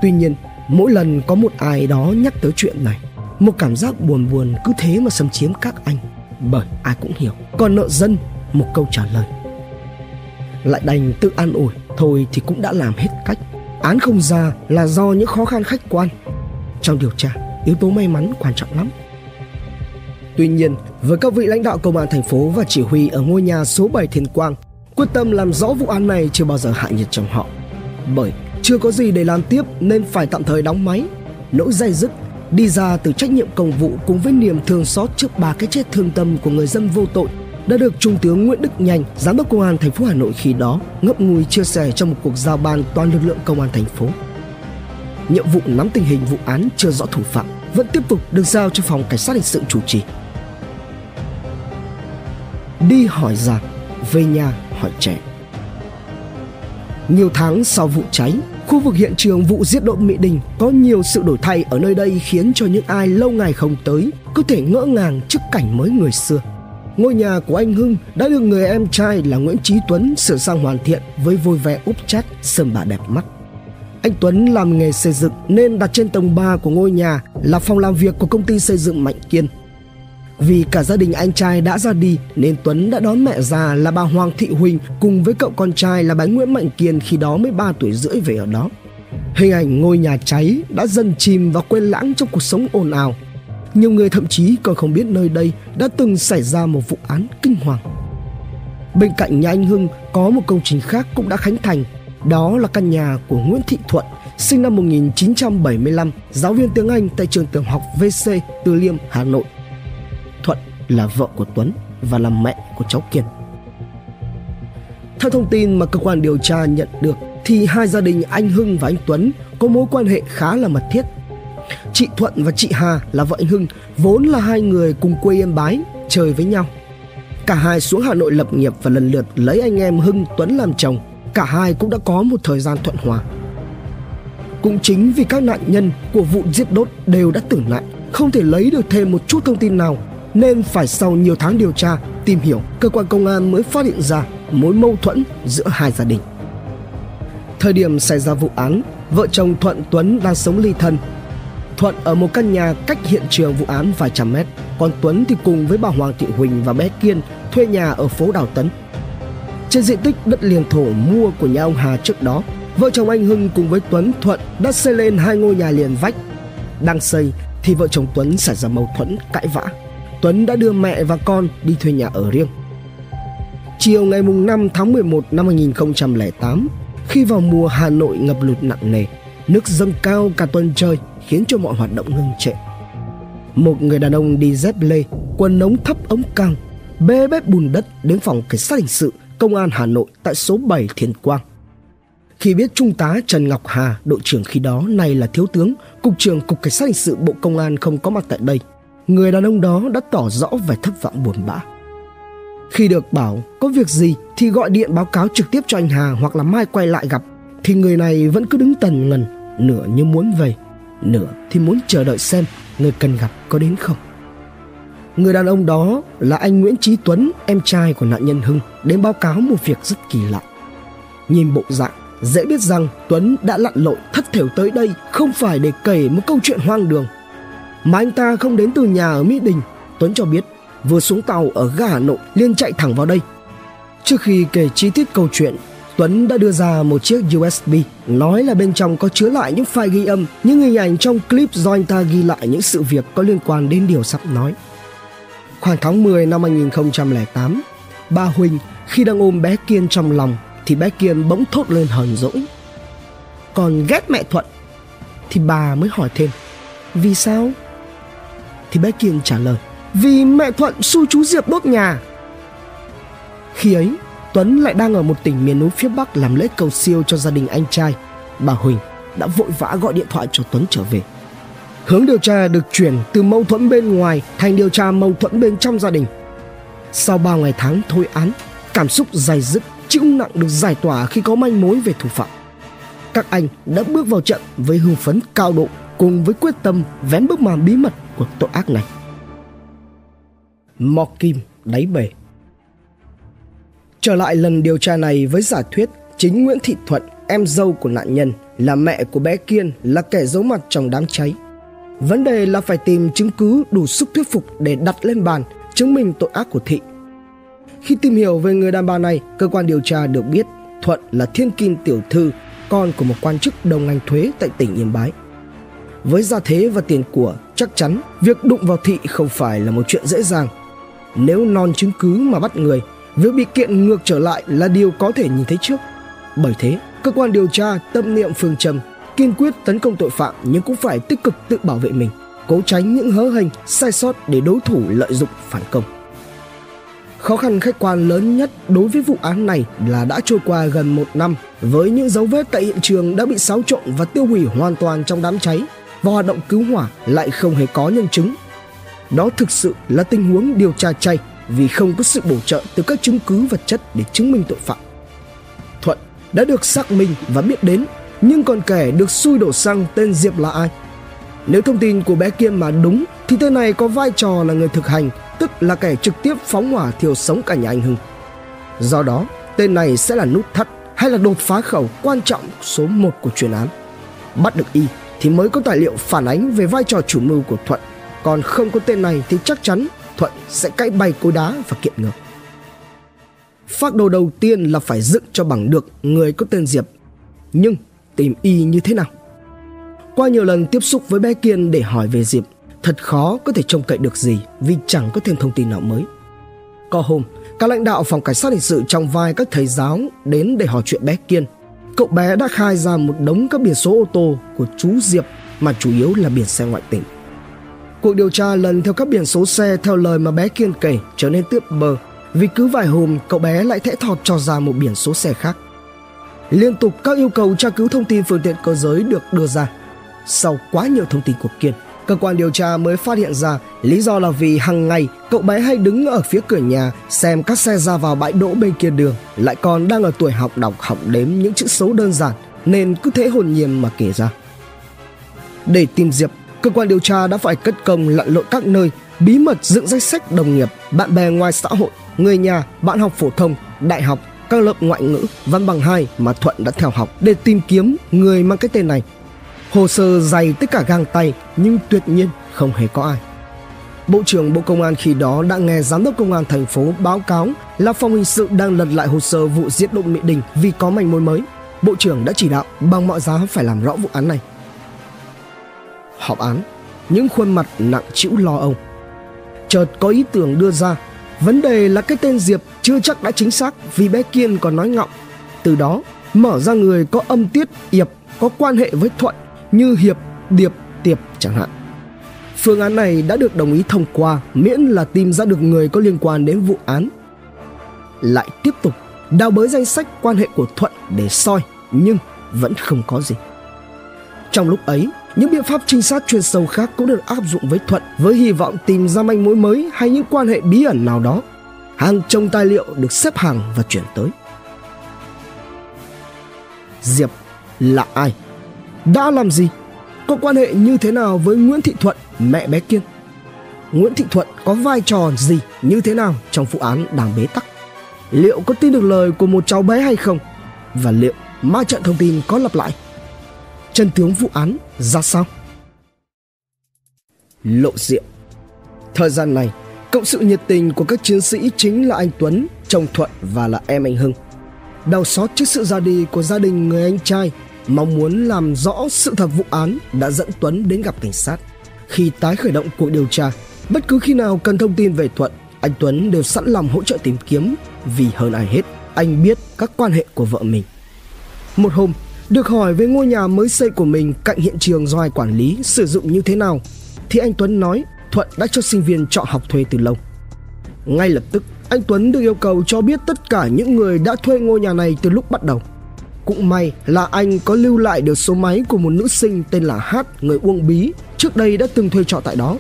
Tuy nhiên, mỗi lần có một ai đó nhắc tới chuyện này, một cảm giác buồn buồn cứ thế mà xâm chiếm các anh. Bởi ai cũng hiểu, còn nợ dân một câu trả lời. Lại đành tự an ủi, thôi thì cũng đã làm hết cách. Án không ra là do những khó khăn khách quan. Trong điều tra, yếu tố may mắn quan trọng lắm. Tuy nhiên, với các vị lãnh đạo công an thành phố và chỉ huy ở ngôi nhà số 7 Thiên Quang, quyết tâm làm rõ vụ án này chưa bao giờ hạ nhiệt trong họ. Bởi chưa có gì để làm tiếp nên phải tạm thời đóng máy. Nỗi dây dứt đi ra từ trách nhiệm công vụ cùng với niềm thương xót trước ba cái chết thương tâm của người dân vô tội đã được Trung tướng Nguyễn Đức Nhanh, Giám đốc Công an thành phố Hà Nội khi đó ngấp ngùi chia sẻ trong một cuộc giao ban toàn lực lượng công an thành phố. Nhiệm vụ nắm tình hình vụ án chưa rõ thủ phạm vẫn tiếp tục được giao cho phòng cảnh sát hình sự chủ trì. Đi hỏi già, về nhà hỏi trẻ. Nhiều tháng sau vụ cháy, khu vực hiện trường vụ giết đốt Mỹ Đình có nhiều sự đổi thay ở nơi đây khiến cho những ai lâu ngày không tới có thể ngỡ ngàng trước cảnh mới người xưa. Ngôi nhà của anh Hưng đã được người em trai là Nguyễn Trí Tuấn sửa sang hoàn thiện với vôi vẻ úp chát sơn bà đẹp mắt. Anh Tuấn làm nghề xây dựng nên đặt trên tầng 3 của ngôi nhà là phòng làm việc của công ty xây dựng Mạnh Kiên. Vì cả gia đình anh trai đã ra đi nên Tuấn đã đón mẹ già là bà Hoàng Thị Huỳnh cùng với cậu con trai là bà Nguyễn Mạnh Kiên khi đó mới 3 tuổi rưỡi về ở đó. Hình ảnh ngôi nhà cháy đã dần chìm và quên lãng trong cuộc sống ồn ào. Nhiều người thậm chí còn không biết nơi đây đã từng xảy ra một vụ án kinh hoàng. Bên cạnh nhà anh Hưng có một công trình khác cũng đã khánh thành. Đó là căn nhà của Nguyễn Thị Thuận, sinh năm 1975, giáo viên tiếng Anh tại trường tiểu học VC Từ Liêm, Hà Nội Thuận là vợ của Tuấn và là mẹ của cháu Kiên. Theo thông tin mà cơ quan điều tra nhận được thì hai gia đình anh Hưng và anh Tuấn có mối quan hệ khá là mật thiết. Chị Thuận và chị Hà là vợ anh Hưng vốn là hai người cùng quê Yên Bái chơi với nhau. Cả hai xuống Hà Nội lập nghiệp và lần lượt lấy anh em Hưng Tuấn làm chồng. Cả hai cũng đã có một thời gian thuận hòa. Cũng chính vì các nạn nhân của vụ giết đốt đều đã tử nạn, không thể lấy được thêm một chút thông tin nào nên phải sau nhiều tháng điều tra, tìm hiểu, cơ quan công an mới phát hiện ra mối mâu thuẫn giữa hai gia đình. Thời điểm xảy ra vụ án, vợ chồng Thuận Tuấn đang sống ly thân. Thuận ở một căn nhà cách hiện trường vụ án vài trăm mét, còn Tuấn thì cùng với bà Hoàng Thị Huỳnh và bé Kiên thuê nhà ở phố Đào Tấn. Trên diện tích đất liền thổ mua của nhà ông Hà trước đó, vợ chồng anh Hưng cùng với Tuấn Thuận đã xây lên hai ngôi nhà liền vách. Đang xây thì vợ chồng Tuấn xảy ra mâu thuẫn cãi vã. Tuấn đã đưa mẹ và con đi thuê nhà ở riêng. Chiều ngày 5 tháng 11 năm 2008, khi vào mùa Hà Nội ngập lụt nặng nề, nước dâng cao cả tuần trời khiến cho mọi hoạt động ngưng trệ. Một người đàn ông đi dép lê, quần ống thấp ống căng, bê bếp bùn đất đến phòng cảnh sát hình sự công an Hà Nội tại số 7 Thiên Quang. Khi biết Trung tá Trần Ngọc Hà, đội trưởng khi đó nay là thiếu tướng, cục trưởng cục cảnh sát hình sự Bộ Công an không có mặt tại đây, người đàn ông đó đã tỏ rõ vẻ thất vọng buồn bã. Khi được bảo có việc gì thì gọi điện báo cáo trực tiếp cho anh Hà hoặc là mai quay lại gặp thì người này vẫn cứ đứng tần ngần, nửa như muốn về, nữa thì muốn chờ đợi xem người cần gặp có đến không. Người đàn ông đó là anh Nguyễn Trí Tuấn, em trai của nạn nhân Hưng, đến báo cáo một việc rất kỳ lạ. Nhìn bộ dạng, dễ biết rằng Tuấn đã lặn lội thất thểu tới đây không phải để kể một câu chuyện hoang đường. Mà anh ta không đến từ nhà ở Mỹ Đình, Tuấn cho biết vừa xuống tàu ở ga Hà Nội liền chạy thẳng vào đây. Trước khi kể chi tiết câu chuyện, Tuấn đã đưa ra một chiếc USB nói là bên trong có chứa lại những file ghi âm, những hình ảnh trong clip do anh ta ghi lại những sự việc có liên quan đến điều sắp nói. Khoảng tháng 10 năm 2008, bà Huỳnh khi đang ôm bé Kiên trong lòng thì bé Kiên bỗng thốt lên hờn dỗi. Còn ghét mẹ Thuận thì bà mới hỏi thêm Vì sao? Thì bé Kiên trả lời Vì mẹ Thuận xui chú Diệp đốt nhà Khi ấy Tuấn lại đang ở một tỉnh miền núi phía Bắc làm lễ cầu siêu cho gia đình anh trai Bà Huỳnh đã vội vã gọi điện thoại cho Tuấn trở về Hướng điều tra được chuyển từ mâu thuẫn bên ngoài thành điều tra mâu thuẫn bên trong gia đình. Sau bao ngày tháng thôi án, cảm xúc dày dứt, chịu nặng được giải tỏa khi có manh mối về thủ phạm. Các anh đã bước vào trận với hưng phấn cao độ cùng với quyết tâm vén bức màn bí mật của tội ác này. Mò kim đáy bể Trở lại lần điều tra này với giả thuyết chính Nguyễn Thị Thuận, em dâu của nạn nhân, là mẹ của bé Kiên là kẻ giấu mặt trong đám cháy. Vấn đề là phải tìm chứng cứ đủ sức thuyết phục để đặt lên bàn chứng minh tội ác của Thị. Khi tìm hiểu về người đàn bà này, cơ quan điều tra được biết Thuận là thiên kim tiểu thư, con của một quan chức đồng ngành thuế tại tỉnh Yên Bái. Với gia thế và tiền của, chắc chắn việc đụng vào Thị không phải là một chuyện dễ dàng. Nếu non chứng cứ mà bắt người, việc bị kiện ngược trở lại là điều có thể nhìn thấy trước. Bởi thế, cơ quan điều tra tâm niệm phương châm kiên quyết tấn công tội phạm nhưng cũng phải tích cực tự bảo vệ mình, cố tránh những hớ hênh, sai sót để đối thủ lợi dụng phản công. Khó khăn khách quan lớn nhất đối với vụ án này là đã trôi qua gần một năm với những dấu vết tại hiện trường đã bị xáo trộn và tiêu hủy hoàn toàn trong đám cháy và hoạt động cứu hỏa lại không hề có nhân chứng. Đó thực sự là tình huống điều tra chay vì không có sự bổ trợ từ các chứng cứ vật chất để chứng minh tội phạm. Thuận đã được xác minh và biết đến nhưng còn kẻ được xui đổ xăng tên Diệp là ai? Nếu thông tin của bé Kiên mà đúng thì tên này có vai trò là người thực hành, tức là kẻ trực tiếp phóng hỏa thiêu sống cả nhà anh Hưng. Do đó, tên này sẽ là nút thắt hay là đột phá khẩu quan trọng số 1 của chuyên án. Bắt được Y thì mới có tài liệu phản ánh về vai trò chủ mưu của Thuận, còn không có tên này thì chắc chắn Thuận sẽ cãi bay cối đá và kiện ngược. Phác đồ đầu tiên là phải dựng cho bằng được người có tên Diệp. Nhưng tìm y như thế nào. Qua nhiều lần tiếp xúc với bé Kiên để hỏi về Diệp, thật khó có thể trông cậy được gì vì chẳng có thêm thông tin nào mới. Có hôm, các lãnh đạo phòng cảnh sát hình sự trong vai các thầy giáo đến để hỏi chuyện bé Kiên. Cậu bé đã khai ra một đống các biển số ô tô của chú Diệp mà chủ yếu là biển xe ngoại tỉnh. Cuộc điều tra lần theo các biển số xe theo lời mà bé Kiên kể trở nên tiếp bờ vì cứ vài hôm cậu bé lại thẽ thọt cho ra một biển số xe khác. Liên tục các yêu cầu tra cứu thông tin phương tiện cơ giới được đưa ra. Sau quá nhiều thông tin của Kiên, cơ quan điều tra mới phát hiện ra lý do là vì hàng ngày cậu bé hay đứng ở phía cửa nhà xem các xe ra vào bãi đỗ bên kia đường, lại còn đang ở tuổi học đọc học đếm những chữ số đơn giản nên cứ thế hồn nhiên mà kể ra. Để tìm Diệp, cơ quan điều tra đã phải cất công lặn lội các nơi, bí mật dựng danh sách đồng nghiệp, bạn bè ngoài xã hội, người nhà, bạn học phổ thông, đại học các lớp ngoại ngữ văn bằng 2 mà Thuận đã theo học để tìm kiếm người mang cái tên này. Hồ sơ dày tất cả gang tay nhưng tuyệt nhiên không hề có ai. Bộ trưởng Bộ Công an khi đó đã nghe Giám đốc Công an thành phố báo cáo là phòng hình sự đang lật lại hồ sơ vụ giết Đỗ Mỹ Đình vì có manh mối mới. Bộ trưởng đã chỉ đạo bằng mọi giá phải làm rõ vụ án này. Họp án, những khuôn mặt nặng chịu lo âu. Chợt có ý tưởng đưa ra, vấn đề là cái tên Diệp chưa chắc đã chính xác vì bé Kiên còn nói ngọng. Từ đó, mở ra người có âm tiết Yệp có quan hệ với Thuận như Hiệp, Điệp, Tiệp chẳng hạn. Phương án này đã được đồng ý thông qua miễn là tìm ra được người có liên quan đến vụ án. Lại tiếp tục đào bới danh sách quan hệ của Thuận để soi nhưng vẫn không có gì. Trong lúc ấy, những biện pháp trinh sát chuyên sâu khác cũng được áp dụng với Thuận với hy vọng tìm ra manh mối mới hay những quan hệ bí ẩn nào đó. Hàng chồng tài liệu được xếp hàng và chuyển tới. Diệp là ai? Đã làm gì? Có quan hệ như thế nào với Nguyễn Thị Thuận, mẹ bé Kiên? Nguyễn Thị Thuận có vai trò gì như thế nào trong vụ án đang bế tắc? Liệu có tin được lời của một cháu bé hay không? Và liệu ma trận thông tin có lặp lại? Chân tướng vụ án ra sao? Lộ diện Thời gian này, cộng sự nhiệt tình của các chiến sĩ chính là anh Tuấn, chồng Thuận và là em anh Hưng. Đau xót trước sự ra đi của gia đình người anh trai, mong muốn làm rõ sự thật vụ án đã dẫn Tuấn đến gặp cảnh sát. Khi tái khởi động cuộc điều tra, bất cứ khi nào cần thông tin về Thuận, anh Tuấn đều sẵn lòng hỗ trợ tìm kiếm vì hơn ai hết, anh biết các quan hệ của vợ mình. Một hôm, được hỏi về ngôi nhà mới xây của mình cạnh hiện trường do ai quản lý sử dụng như thế nào, thì anh Tuấn nói Thuận đã cho sinh viên chọn học thuê từ lâu. Ngay lập tức, anh Tuấn được yêu cầu cho biết tất cả những người đã thuê ngôi nhà này từ lúc bắt đầu. Cũng may là anh có lưu lại được số máy của một nữ sinh tên là Hát, người Uông Bí, trước đây đã từng thuê trọ tại đó.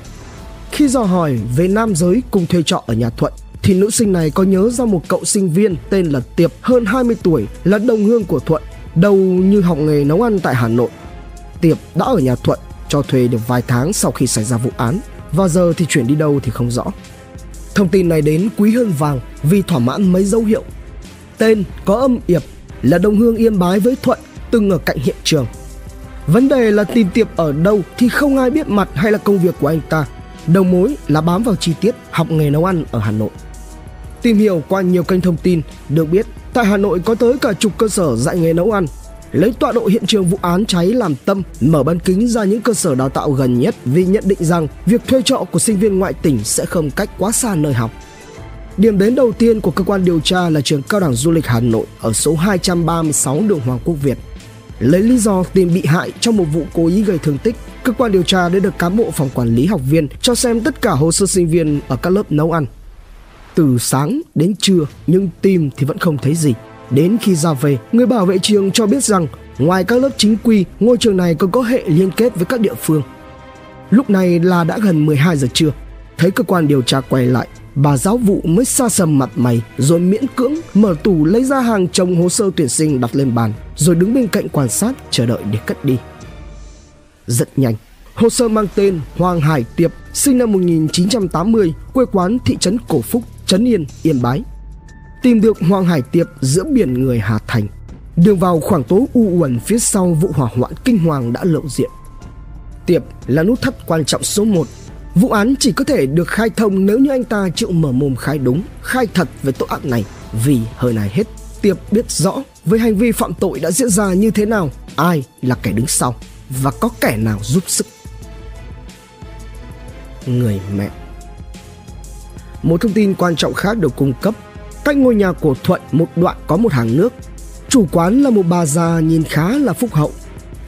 Khi dò hỏi về nam giới cùng thuê trọ ở nhà Thuận, thì nữ sinh này có nhớ ra một cậu sinh viên tên là Tiệp hơn 20 tuổi là đồng hương của Thuận, đầu như học nghề nấu ăn tại Hà Nội. Tiệp đã ở nhà Thuận cho thuê được vài tháng sau khi xảy ra vụ án và giờ thì chuyển đi đâu thì không rõ. Thông tin này đến quý hơn vàng vì thỏa mãn mấy dấu hiệu. Tên có âm Yệp là đồng hương yên bái với Thuận từng ở cạnh hiện trường. Vấn đề là tìm Tiệp ở đâu thì không ai biết mặt hay là công việc của anh ta. Đầu mối là bám vào chi tiết học nghề nấu ăn ở Hà Nội. Tìm hiểu qua nhiều kênh thông tin, được biết tại Hà Nội có tới cả chục cơ sở dạy nghề nấu ăn. Lấy tọa độ hiện trường vụ án cháy làm tâm, mở bán kính ra những cơ sở đào tạo gần nhất vì nhận định rằng việc thuê trọ của sinh viên ngoại tỉnh sẽ không cách quá xa nơi học. Điểm đến đầu tiên của cơ quan điều tra là trường cao đẳng du lịch Hà Nội ở số 236 đường Hoàng Quốc Việt. Lấy lý do tìm bị hại trong một vụ cố ý gây thương tích, cơ quan điều tra đã được cán bộ phòng quản lý học viên cho xem tất cả hồ sơ sinh viên ở các lớp nấu ăn. Từ sáng đến trưa nhưng tìm thì vẫn không thấy gì. Đến khi ra về, người bảo vệ trường cho biết rằng ngoài các lớp chính quy, ngôi trường này còn có hệ liên kết với các địa phương. Lúc này là đã gần 12 giờ trưa. Thấy cơ quan điều tra quay lại, bà giáo vụ mới xa sầm mặt mày rồi miễn cưỡng mở tủ lấy ra hàng chồng hồ sơ tuyển sinh đặt lên bàn rồi đứng bên cạnh quan sát chờ đợi để cất đi. Rất nhanh, hồ sơ mang tên Hoàng Hải Tiệp, sinh năm 1980, quê quán thị trấn Cổ Phúc, Trấn Yên, Yên Bái. Tìm được Hoàng Hải Tiệp giữa biển người Hà Thành. Đường vào khoảng tối u uẩn phía sau vụ hỏa hoạn kinh hoàng đã lộ diện. Tiệp là nút thắt quan trọng số 1 Vụ án chỉ có thể được khai thông nếu như anh ta chịu mở mồm khai đúng, khai thật về tội ác này. Vì hơn này hết, Tiệp biết rõ với hành vi phạm tội đã diễn ra như thế nào, ai là kẻ đứng sau và có kẻ nào giúp sức. Người mẹ một thông tin quan trọng khác được cung cấp. Cách ngôi nhà của Thuận, một đoạn có một hàng nước. Chủ quán là một bà già nhìn khá là phúc hậu.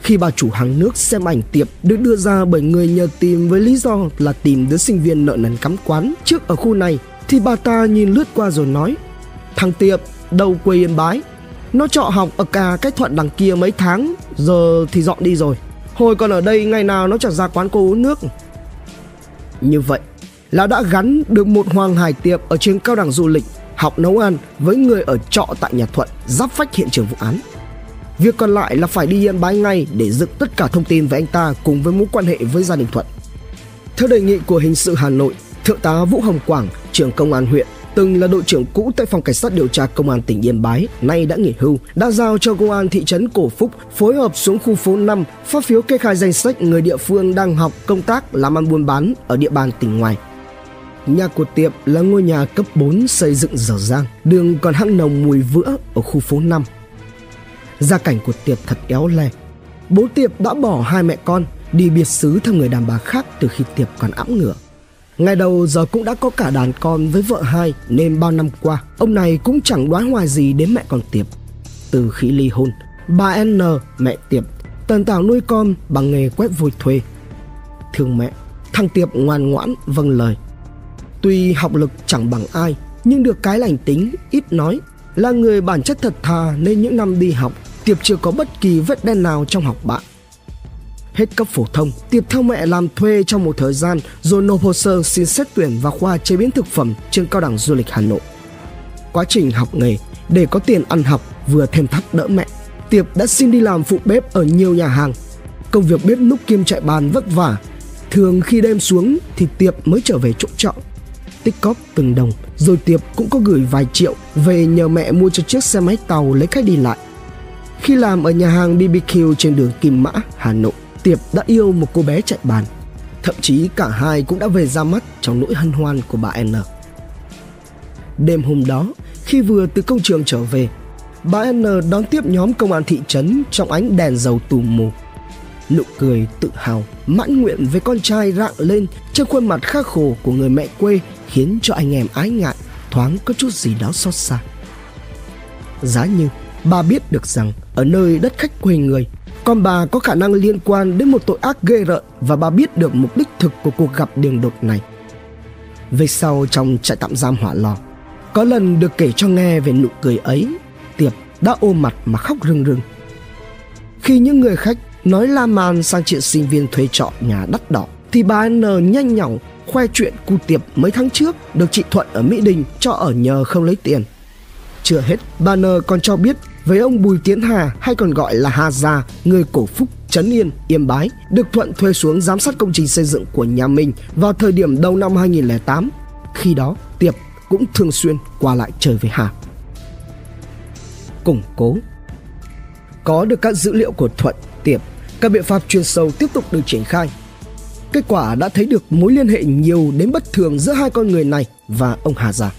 Khi bà chủ hàng nước xem ảnh tiệp được đưa ra bởi người nhờ tìm với lý do là tìm đứa sinh viên nợ nần cắm quán trước ở khu này, thì bà ta nhìn lướt qua rồi nói, thằng tiệp đầu quê yên bái. Nó trọ học ở cả cái thuận đằng kia mấy tháng, giờ thì dọn đi rồi. Hồi còn ở đây, ngày nào nó chẳng ra quán cô uống nước. Như vậy là đã gắn được một hoàng hải tiệp ở trường cao đẳng du lịch học nấu ăn với người ở trọ tại nhà thuận giáp vách hiện trường vụ án Việc còn lại là phải đi Yên Bái ngay để dựng tất cả thông tin về anh ta cùng với mối quan hệ với gia đình Thuận. Theo đề nghị của hình sự Hà Nội, Thượng tá Vũ Hồng Quảng, trưởng công an huyện, từng là đội trưởng cũ tại phòng cảnh sát điều tra công an tỉnh Yên Bái, nay đã nghỉ hưu, đã giao cho công an thị trấn Cổ Phúc phối hợp xuống khu phố 5 phát phiếu kê khai danh sách người địa phương đang học công tác làm ăn buôn bán ở địa bàn tỉnh ngoài. Nhà của Tiệp là ngôi nhà cấp 4 xây dựng dở dang, đường còn hăng nồng mùi vữa ở khu phố 5. Gia cảnh của Tiệp thật éo le. Bố Tiệp đã bỏ hai mẹ con đi biệt xứ theo người đàn bà khác từ khi Tiệp còn ẵm ngựa Ngày đầu giờ cũng đã có cả đàn con với vợ hai nên bao năm qua ông này cũng chẳng đoán hoài gì đến mẹ con Tiệp. Từ khi ly hôn, bà N, mẹ Tiệp, tần tảo nuôi con bằng nghề quét vôi thuê. Thương mẹ, thằng Tiệp ngoan ngoãn vâng lời. Tuy học lực chẳng bằng ai nhưng được cái lành tính, ít nói, là người bản chất thật thà nên những năm đi học Tiệp chưa có bất kỳ vết đen nào trong học bạn Hết cấp phổ thông, Tiệp theo mẹ làm thuê trong một thời gian rồi nộp hồ sơ xin xét tuyển vào khoa chế biến thực phẩm trường cao đẳng du lịch Hà Nội. Quá trình học nghề để có tiền ăn học vừa thêm thắt đỡ mẹ, Tiệp đã xin đi làm phụ bếp ở nhiều nhà hàng. Công việc bếp núc kiêm chạy bàn vất vả. Thường khi đêm xuống thì Tiệp mới trở về chỗ trọ. Tích cóp từng đồng, rồi Tiệp cũng có gửi vài triệu về nhờ mẹ mua cho chiếc xe máy tàu lấy khách đi lại. Khi làm ở nhà hàng BBQ trên đường Kim Mã, Hà Nội, Tiệp đã yêu một cô bé chạy bàn. Thậm chí cả hai cũng đã về ra mắt trong nỗi hân hoan của bà N. Đêm hôm đó, khi vừa từ công trường trở về, bà N đón tiếp nhóm công an thị trấn trong ánh đèn dầu tù mù. Nụ cười tự hào, mãn nguyện với con trai rạng lên trên khuôn mặt khắc khổ của người mẹ quê khiến cho anh em ái ngại, thoáng có chút gì đó xót xa. Giá như bà biết được rằng ở nơi đất khách quê người con bà có khả năng liên quan đến một tội ác ghê rợn và bà biết được mục đích thực của cuộc gặp đường đột này. Về sau trong trại tạm giam hỏa lò, có lần được kể cho nghe về nụ cười ấy, Tiệp đã ôm mặt mà khóc rưng rưng. Khi những người khách nói la man sang chuyện sinh viên thuê trọ nhà đắt đỏ, thì bà N nhanh nhỏng khoe chuyện cu Tiệp mấy tháng trước được chị Thuận ở Mỹ Đình cho ở nhờ không lấy tiền. Chưa hết, bà N còn cho biết với ông Bùi Tiến Hà hay còn gọi là Hà Gia, người cổ phúc Trấn Yên, Yên Bái, được Thuận thuê xuống giám sát công trình xây dựng của nhà mình vào thời điểm đầu năm 2008. Khi đó, Tiệp cũng thường xuyên qua lại chơi với Hà. Củng cố Có được các dữ liệu của Thuận, Tiệp, các biện pháp chuyên sâu tiếp tục được triển khai. Kết quả đã thấy được mối liên hệ nhiều đến bất thường giữa hai con người này và ông Hà già.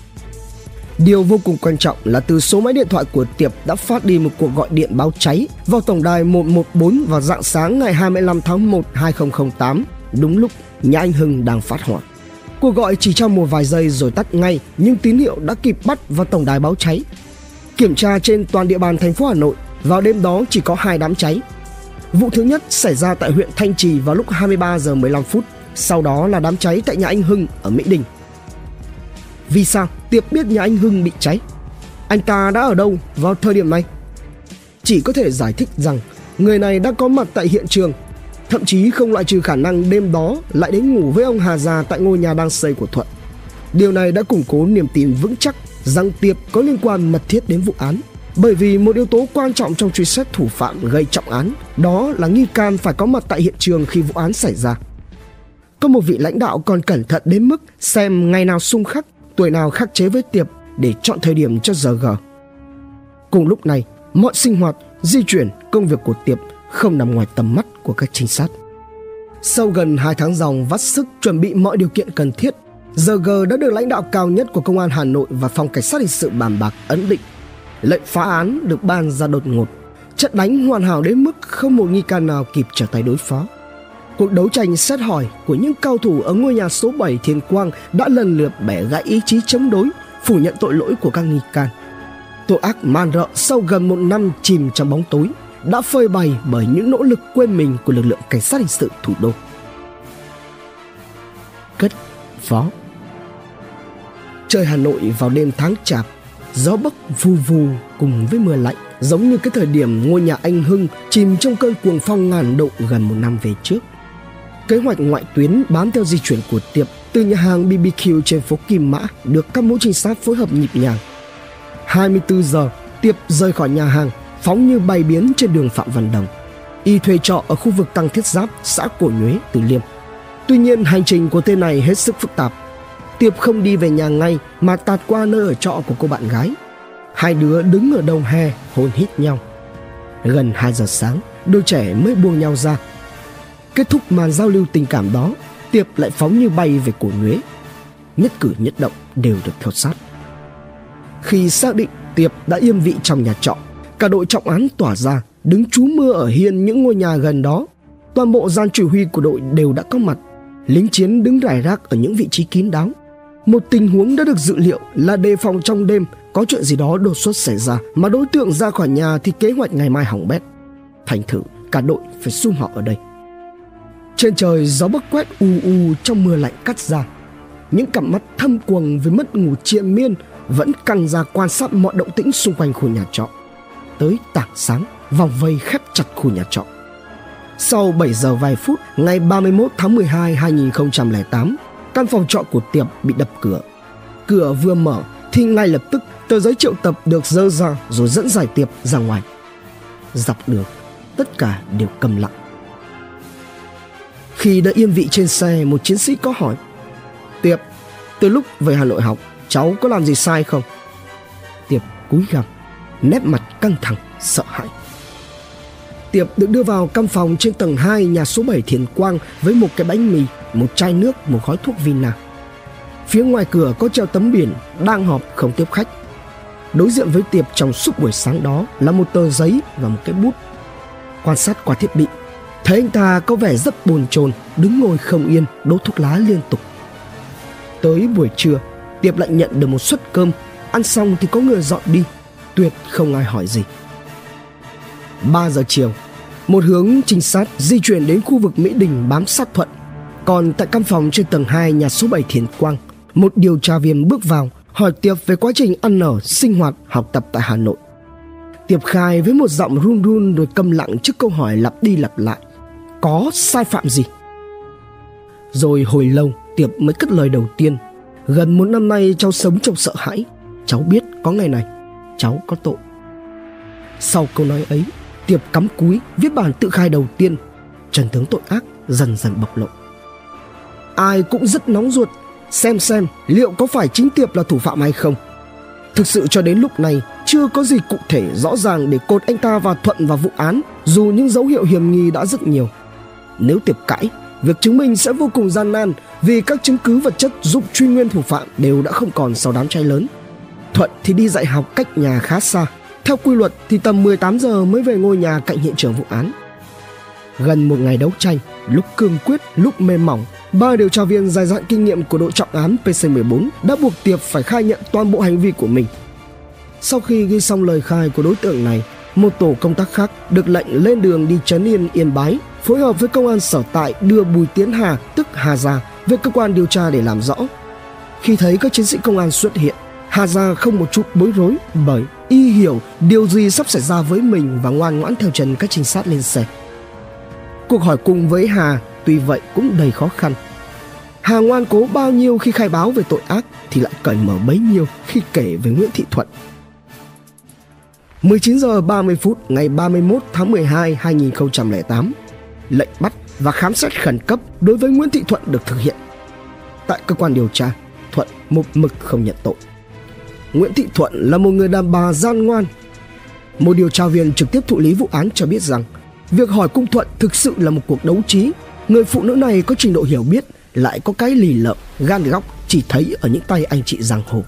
Điều vô cùng quan trọng là từ số máy điện thoại của Tiệp đã phát đi một cuộc gọi điện báo cháy vào tổng đài 114 vào dạng sáng ngày 25 tháng 1 2008, đúng lúc nhà anh Hưng đang phát hỏa. Cuộc gọi chỉ trong một vài giây rồi tắt ngay, nhưng tín hiệu đã kịp bắt vào tổng đài báo cháy. Kiểm tra trên toàn địa bàn thành phố Hà Nội, vào đêm đó chỉ có hai đám cháy. Vụ thứ nhất xảy ra tại huyện Thanh Trì vào lúc 23 giờ 15 phút, sau đó là đám cháy tại nhà anh Hưng ở Mỹ Đình. Vì sao Tiệp biết nhà anh Hưng bị cháy? Anh ta đã ở đâu vào thời điểm này? Chỉ có thể giải thích rằng người này đã có mặt tại hiện trường, thậm chí không loại trừ khả năng đêm đó lại đến ngủ với ông Hà Già tại ngôi nhà đang xây của Thuận. Điều này đã củng cố niềm tin vững chắc rằng Tiệp có liên quan mật thiết đến vụ án. Bởi vì một yếu tố quan trọng trong truy xét thủ phạm gây trọng án đó là nghi can phải có mặt tại hiện trường khi vụ án xảy ra. Có một vị lãnh đạo còn cẩn thận đến mức xem ngày nào xung khắc tuổi nào khắc chế với Tiệp để chọn thời điểm cho giờ gờ. Cùng lúc này, mọi sinh hoạt, di chuyển, công việc của Tiệp không nằm ngoài tầm mắt của các trinh sát. Sau gần 2 tháng dòng vắt sức chuẩn bị mọi điều kiện cần thiết, giờ G đã được lãnh đạo cao nhất của Công an Hà Nội và Phòng Cảnh sát Hình sự bàn bạc ấn định. Lệnh phá án được ban ra đột ngột, trận đánh hoàn hảo đến mức không một nghi can nào kịp trở tay đối phó. Cuộc đấu tranh xét hỏi của những cao thủ ở ngôi nhà số 7 Thiên Quang đã lần lượt bẻ gãy ý chí chống đối, phủ nhận tội lỗi của các nghi can. Tội ác man rợ sau gần một năm chìm trong bóng tối đã phơi bày bởi những nỗ lực quên mình của lực lượng cảnh sát hình sự thủ đô. Cất phó Trời Hà Nội vào đêm tháng chạp, gió bấc vù vù cùng với mưa lạnh giống như cái thời điểm ngôi nhà anh Hưng chìm trong cơn cuồng phong ngàn độ gần một năm về trước. Kế hoạch ngoại tuyến bám theo di chuyển của Tiệp từ nhà hàng BBQ trên phố Kim Mã được các mũi trinh sát phối hợp nhịp nhàng. 24 giờ, Tiệp rời khỏi nhà hàng, phóng như bay biến trên đường Phạm Văn Đồng. Y thuê trọ ở khu vực Tăng Thiết Giáp, xã Cổ Nhuế, Từ Liêm. Tuy nhiên, hành trình của tên này hết sức phức tạp. Tiệp không đi về nhà ngay mà tạt qua nơi ở trọ của cô bạn gái. Hai đứa đứng ở đầu hè hôn hít nhau. Gần 2 giờ sáng, đôi trẻ mới buông nhau ra. Kết thúc màn giao lưu tình cảm đó, Tiệp lại phóng như bay về cổ nhuế. Nhất cử nhất động đều được theo sát. Khi xác định Tiệp đã yên vị trong nhà trọ, cả đội trọng án tỏa ra, đứng trú mưa ở hiên những ngôi nhà gần đó. Toàn bộ gian chỉ huy của đội đều đã có mặt. Lính chiến đứng rải rác ở những vị trí kín đáo. Một tình huống đã được dự liệu là đề phòng trong đêm có chuyện gì đó đột xuất xảy ra mà đối tượng ra khỏi nhà thì kế hoạch ngày mai hỏng bét. Thành thử cả đội phải sum họ ở đây. Trên trời gió bấc quét u u trong mưa lạnh cắt ra. Những cặp mắt thâm quầng với mất ngủ triền miên vẫn căng ra quan sát mọi động tĩnh xung quanh khu nhà trọ. Tới tảng sáng, vòng vây khép chặt khu nhà trọ. Sau 7 giờ vài phút, ngày 31 tháng 12 2008, căn phòng trọ của Tiệp bị đập cửa. Cửa vừa mở thì ngay lập tức tờ giấy triệu tập được dơ ra rồi dẫn giải Tiệp ra ngoài. Dọc đường, tất cả đều cầm lặng. Khi đã yên vị trên xe, một chiến sĩ có hỏi Tiệp, từ lúc về Hà Nội học, cháu có làm gì sai không? Tiệp cúi gằm, nét mặt căng thẳng, sợ hãi. Tiệp được đưa vào căn phòng trên tầng 2 nhà số 7 Thiền Quang với một cái bánh mì, một chai nước, một gói thuốc Vina. Phía ngoài cửa có treo tấm biển đang họp không tiếp khách. Đối diện với Tiệp trong suốt buổi sáng đó là một tờ giấy và một cái bút. Quan sát qua thiết bị, thấy anh ta có vẻ rất bồn chồn, đứng ngồi không yên, đốt thuốc lá liên tục. Tới buổi trưa, Tiệp lại nhận được một suất cơm, ăn xong thì có người dọn đi, tuyệt không ai hỏi gì. 3 giờ chiều, một hướng trinh sát di chuyển đến khu vực Mỹ Đình bám sát Thuận. Còn tại căn phòng trên tầng 2 nhà số 7 Thiền Quang, một điều tra viên bước vào hỏi Tiệp về quá trình ăn ở, sinh hoạt, học tập tại Hà Nội. Tiệp khai với một giọng run run rồi câm lặng trước câu hỏi lặp đi lặp lại. Có sai phạm gì? Rồi hồi lâu Tiệp mới cất lời đầu tiên. Gần một năm nay cháu sống trong sợ hãi. Cháu biết có ngày này, cháu có tội. Sau câu nói ấy, Tiệp cắm cúi viết bản tự khai đầu tiên. Trần tướng tội ác dần dần bộc lộ. Ai cũng rất nóng ruột xem xem liệu có phải chính Tiệp là thủ phạm hay không. Thực sự cho đến lúc này chưa có gì cụ thể rõ ràng để cột anh ta và Thuận vào vụ án dù những dấu hiệu hiểm nghi đã rất nhiều. Nếu Tiệp cãi, việc chứng minh sẽ vô cùng gian nan vì các chứng cứ vật chất giúp truy nguyên thủ phạm đều đã không còn sau đám cháy lớn. Thuận thì đi dạy học cách nhà khá xa. Theo quy luật thì tầm 18 giờ mới về ngôi nhà cạnh hiện trường vụ án. Gần một ngày đấu tranh, lúc cương quyết, lúc mềm mỏng, ba điều tra viên dài dặn kinh nghiệm của đội trọng án PC14 đã buộc Tiệp phải khai nhận toàn bộ hành vi của mình. Sau khi ghi xong lời khai của đối tượng này, một tổ công tác khác được lệnh lên đường đi trấn yên Yên Bái, phối hợp với công an sở tại đưa Bùi Tiến Hà tức Hà Gia về cơ quan điều tra để làm rõ. Khi thấy các chiến sĩ công an xuất hiện, Hà Gia không một chút bối rối bởi y hiểu điều gì sắp xảy ra với mình và ngoan ngoãn theo chân các trinh sát lên xe. Cuộc hỏi cùng với Hà tuy vậy cũng đầy khó khăn. Hà ngoan cố bao nhiêu khi khai báo về tội ác thì lại cởi mở bấy nhiêu khi kể về Nguyễn Thị Thuận. 19 giờ 30 phút ngày 31 tháng 12 2008, lệnh bắt và khám xét khẩn cấp đối với Nguyễn Thị Thuận được thực hiện. Tại cơ quan điều tra, Thuận một mực không nhận tội. Nguyễn Thị Thuận là một người đàn bà gian ngoan. Một điều tra viên trực tiếp thụ lý vụ án cho biết rằng việc hỏi cung Thuận thực sự là một cuộc đấu trí. Người phụ nữ này có trình độ hiểu biết, lại có cái lì lợm, gan góc chỉ thấy ở những tay anh chị giang hồ.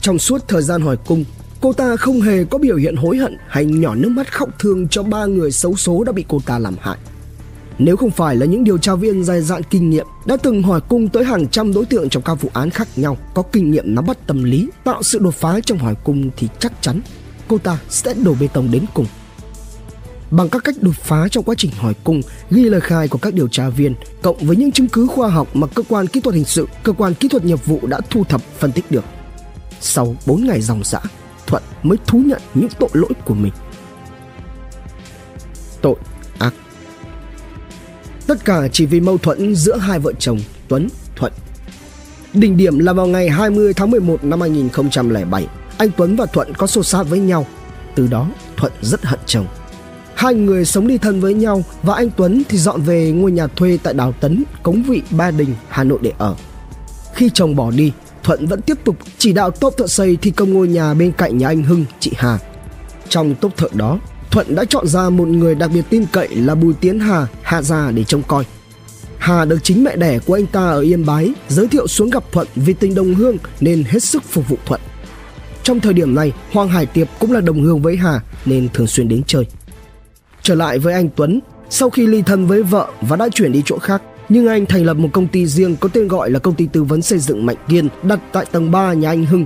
Trong suốt thời gian hỏi cung, cô ta không hề có biểu hiện hối hận hay nhỏ nước mắt khóc thương cho ba người xấu số đã bị cô ta làm hại. Nếu không phải là những điều tra viên dày dạn kinh nghiệm đã từng hỏi cung tới hàng trăm đối tượng trong các vụ án khác nhau có kinh nghiệm nắm bắt tâm lý, tạo sự đột phá trong hỏi cung thì chắc chắn cô ta sẽ đổ bê tông đến cùng. Bằng các cách đột phá trong quá trình hỏi cung, ghi lời khai của các điều tra viên, cộng với những chứng cứ khoa học mà cơ quan kỹ thuật hình sự, cơ quan kỹ thuật nghiệp vụ đã thu thập phân tích được. Sau 4 ngày dòng dã, Thuận mới thú nhận những tội lỗi của mình. Tội ác Tất cả chỉ vì mâu thuẫn giữa hai vợ chồng Tuấn, Thuận. Đỉnh điểm là vào ngày 20 tháng 11 năm 2007, anh Tuấn và Thuận có xô xát với nhau. Từ đó, Thuận rất hận chồng. Hai người sống đi thân với nhau và anh Tuấn thì dọn về ngôi nhà thuê tại Đào Tấn, Cống Vị, Ba Đình, Hà Nội để ở. khi chồng bỏ đi, Thuận vẫn tiếp tục chỉ đạo tốp thợ xây thi công ngôi nhà bên cạnh nhà anh Hưng, chị Hà. Trong tốp thợ đó, Thuận đã chọn ra một người đặc biệt tin cậy là Bùi Tiến Hà hạ gia để trông coi. Hà được chính mẹ đẻ của anh ta ở Yên Bái giới thiệu xuống gặp Thuận vì tình đồng hương nên hết sức phục vụ Thuận. Trong thời điểm này, Hoàng Hải Tiệp cũng là đồng hương với Hà nên thường xuyên đến chơi. Trở lại với anh Tuấn, sau khi ly thân với vợ và đã chuyển đi chỗ khác, nhưng anh thành lập một công ty riêng có tên gọi là công ty tư vấn xây dựng Mạnh Kiên đặt tại tầng 3 nhà anh Hưng.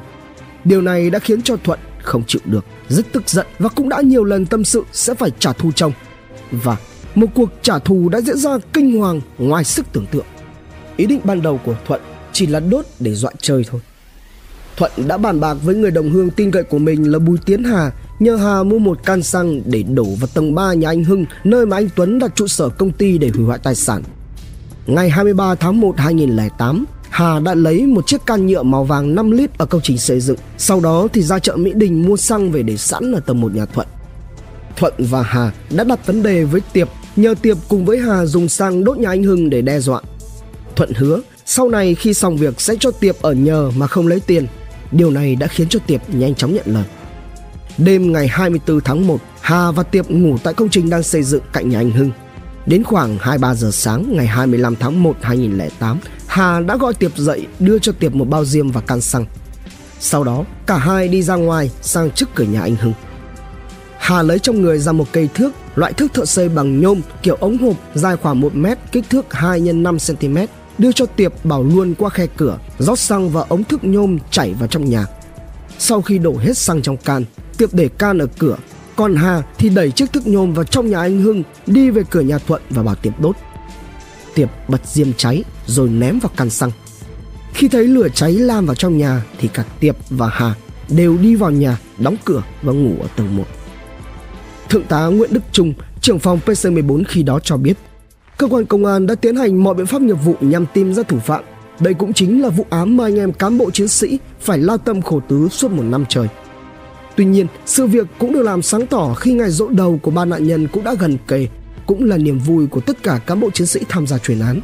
Điều này đã khiến cho Thuận không chịu được, rất tức giận và cũng đã nhiều lần tâm sự sẽ phải trả thù chồng. Và một cuộc trả thù đã diễn ra kinh hoàng ngoài sức tưởng tượng. Ý định ban đầu của Thuận chỉ là đốt để dọa chơi thôi. Thuận đã bàn bạc với người đồng hương tin cậy của mình là Bùi Tiến Hà nhờ Hà mua một can xăng để đổ vào tầng 3 nhà anh Hưng nơi mà anh Tuấn đặt trụ sở công ty để hủy hoại tài sản. Ngày 23 tháng 1 2008, Hà đã lấy một chiếc can nhựa màu vàng 5 lít ở công trình xây dựng. Sau đó thì ra chợ Mỹ Đình mua xăng về để sẵn ở tầng 1 nhà Thuận. Thuận và Hà đã đặt vấn đề với Tiệp nhờ Tiệp cùng với Hà dùng xăng đốt nhà anh Hưng để đe dọa. Thuận hứa sau này khi xong việc sẽ cho Tiệp ở nhờ mà không lấy tiền. Điều này đã khiến cho Tiệp nhanh chóng nhận lời. Đêm ngày 24 tháng 1, Hà và Tiệp ngủ tại công trình đang xây dựng cạnh nhà anh Hưng. Đến khoảng 2-3 giờ sáng ngày 25 tháng 1 2008, Hà đã gọi Tiệp dậy đưa cho Tiệp một bao diêm và can xăng. Sau đó, cả hai đi ra ngoài sang trước cửa nhà anh Hưng. Hà lấy trong người ra một cây thước, loại thước thợ xây bằng nhôm kiểu ống hộp dài khoảng 1 mét, kích thước 2 x 5 cm, đưa cho Tiệp bảo luôn qua khe cửa, rót xăng vào ống thước nhôm chảy vào trong nhà. Sau khi đổ hết xăng trong can, Tiệp để can ở cửa còn Hà thì đẩy chiếc thức nhôm vào trong nhà anh Hưng đi về cửa nhà Thuận và bảo Tiệp đốt. Tiệp bật diêm cháy rồi ném vào căn xăng. Khi thấy lửa cháy lan vào trong nhà thì cả Tiệp và Hà đều đi vào nhà đóng cửa và ngủ ở tầng 1. Thượng tá Nguyễn Đức Trung, trưởng phòng PC14 khi đó cho biết, cơ quan công an đã tiến hành mọi biện pháp nghiệp vụ nhằm tìm ra thủ phạm. Đây cũng chính là vụ án mà anh em cán bộ chiến sĩ phải lao tâm khổ tứ suốt một năm trời. Tuy nhiên, sự việc cũng được làm sáng tỏ khi ngày rỗ đầu của ba nạn nhân cũng đã gần kề, cũng là niềm vui của tất cả cán bộ chiến sĩ tham gia chuyên án.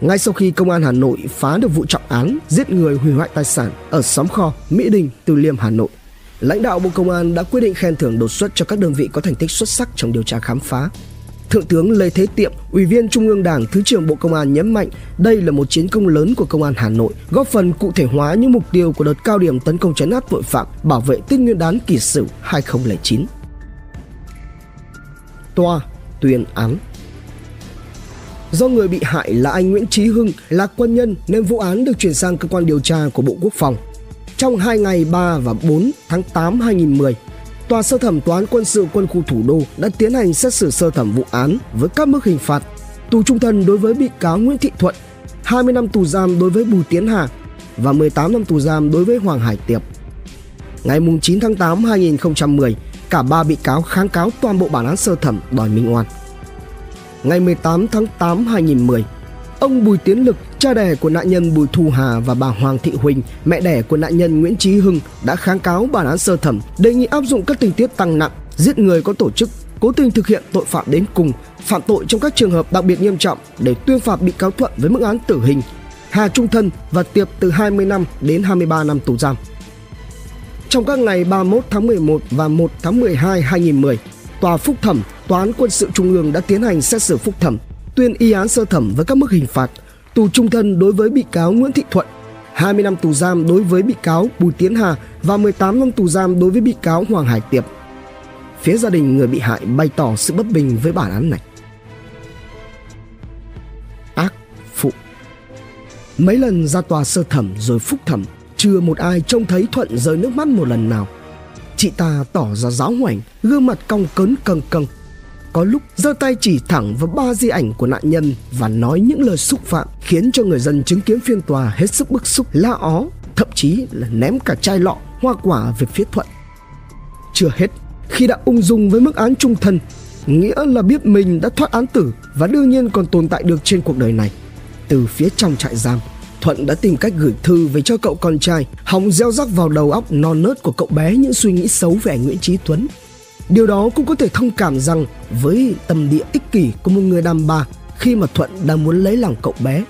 Ngay sau khi công an Hà Nội phá được vụ trọng án giết người hủy hoại tài sản ở xóm kho Mỹ Đình, Từ Liêm, Hà Nội, lãnh đạo Bộ Công an đã quyết định khen thưởng đột xuất cho các đơn vị có thành tích xuất sắc trong điều tra khám phá, Thượng tướng Lê Thế Tiệm, Ủy viên Trung ương Đảng, Thứ trưởng Bộ Công an nhấn mạnh đây là một chiến công lớn của Công an Hà Nội, góp phần cụ thể hóa những mục tiêu của đợt cao điểm tấn công chấn áp tội phạm, bảo vệ Tết Nguyên đán kỷ sửu 2009. Tòa tuyên án Do người bị hại là anh Nguyễn Trí Hưng là quân nhân nên vụ án được chuyển sang cơ quan điều tra của Bộ Quốc phòng. Trong hai ngày 3 và 4 tháng 8 2010, Tòa sơ thẩm toán quân sự quân khu thủ đô đã tiến hành xét xử sơ thẩm vụ án với các mức hình phạt tù trung thân đối với bị cáo Nguyễn Thị Thuận, 20 năm tù giam đối với Bùi Tiến Hà và 18 năm tù giam đối với Hoàng Hải Tiệp. Ngày 9 tháng 8 2010, cả ba bị cáo kháng cáo toàn bộ bản án sơ thẩm đòi minh oan. Ngày 18 tháng 8 2010, ông Bùi Tiến Lực, cha đẻ của nạn nhân Bùi Thu Hà và bà Hoàng Thị Huỳnh, mẹ đẻ của nạn nhân Nguyễn Trí Hưng đã kháng cáo bản án sơ thẩm đề nghị áp dụng các tình tiết tăng nặng, giết người có tổ chức, cố tình thực hiện tội phạm đến cùng, phạm tội trong các trường hợp đặc biệt nghiêm trọng để tuyên phạt bị cáo Thuận với mức án tử hình, Hà trung thân và Tiệp từ 20 năm đến 23 năm tù giam. Trong các ngày 31 tháng 11 và 1 tháng 12 2010, Tòa Phúc thẩm, Tòa án Quân sự Trung ương đã tiến hành xét xử phúc thẩm tuyên y án sơ thẩm với các mức hình phạt tù trung thân đối với bị cáo Nguyễn Thị Thuận, 20 năm tù giam đối với bị cáo Bùi Tiến Hà và 18 năm tù giam đối với bị cáo Hoàng Hải Tiệp. Phía gia đình người bị hại bày tỏ sự bất bình với bản án này. Ác phụ Mấy lần ra tòa sơ thẩm rồi phúc thẩm, chưa một ai trông thấy Thuận rơi nước mắt một lần nào. Chị ta tỏ ra giáo hoảnh, gương mặt cong cớn cầng cầng có lúc giơ tay chỉ thẳng vào ba di ảnh của nạn nhân và nói những lời xúc phạm, khiến cho người dân chứng kiến phiên tòa hết sức bức xúc, la ó, thậm chí là ném cả chai lọ, hoa quả về phía thuận. Chưa hết, khi đã ung dung với mức án trung thân, nghĩa là biết mình đã thoát án tử và đương nhiên còn tồn tại được trên cuộc đời này. Từ phía trong trại giam, Thuận đã tìm cách gửi thư về cho cậu con trai, hòng gieo rắc vào đầu óc non nớt của cậu bé những suy nghĩ xấu về anh Nguyễn Trí Tuấn. Điều đó cũng có thể thông cảm rằng với tâm địa ích kỷ của một người đàn bà khi mà Thuận đang muốn lấy lòng cậu bé.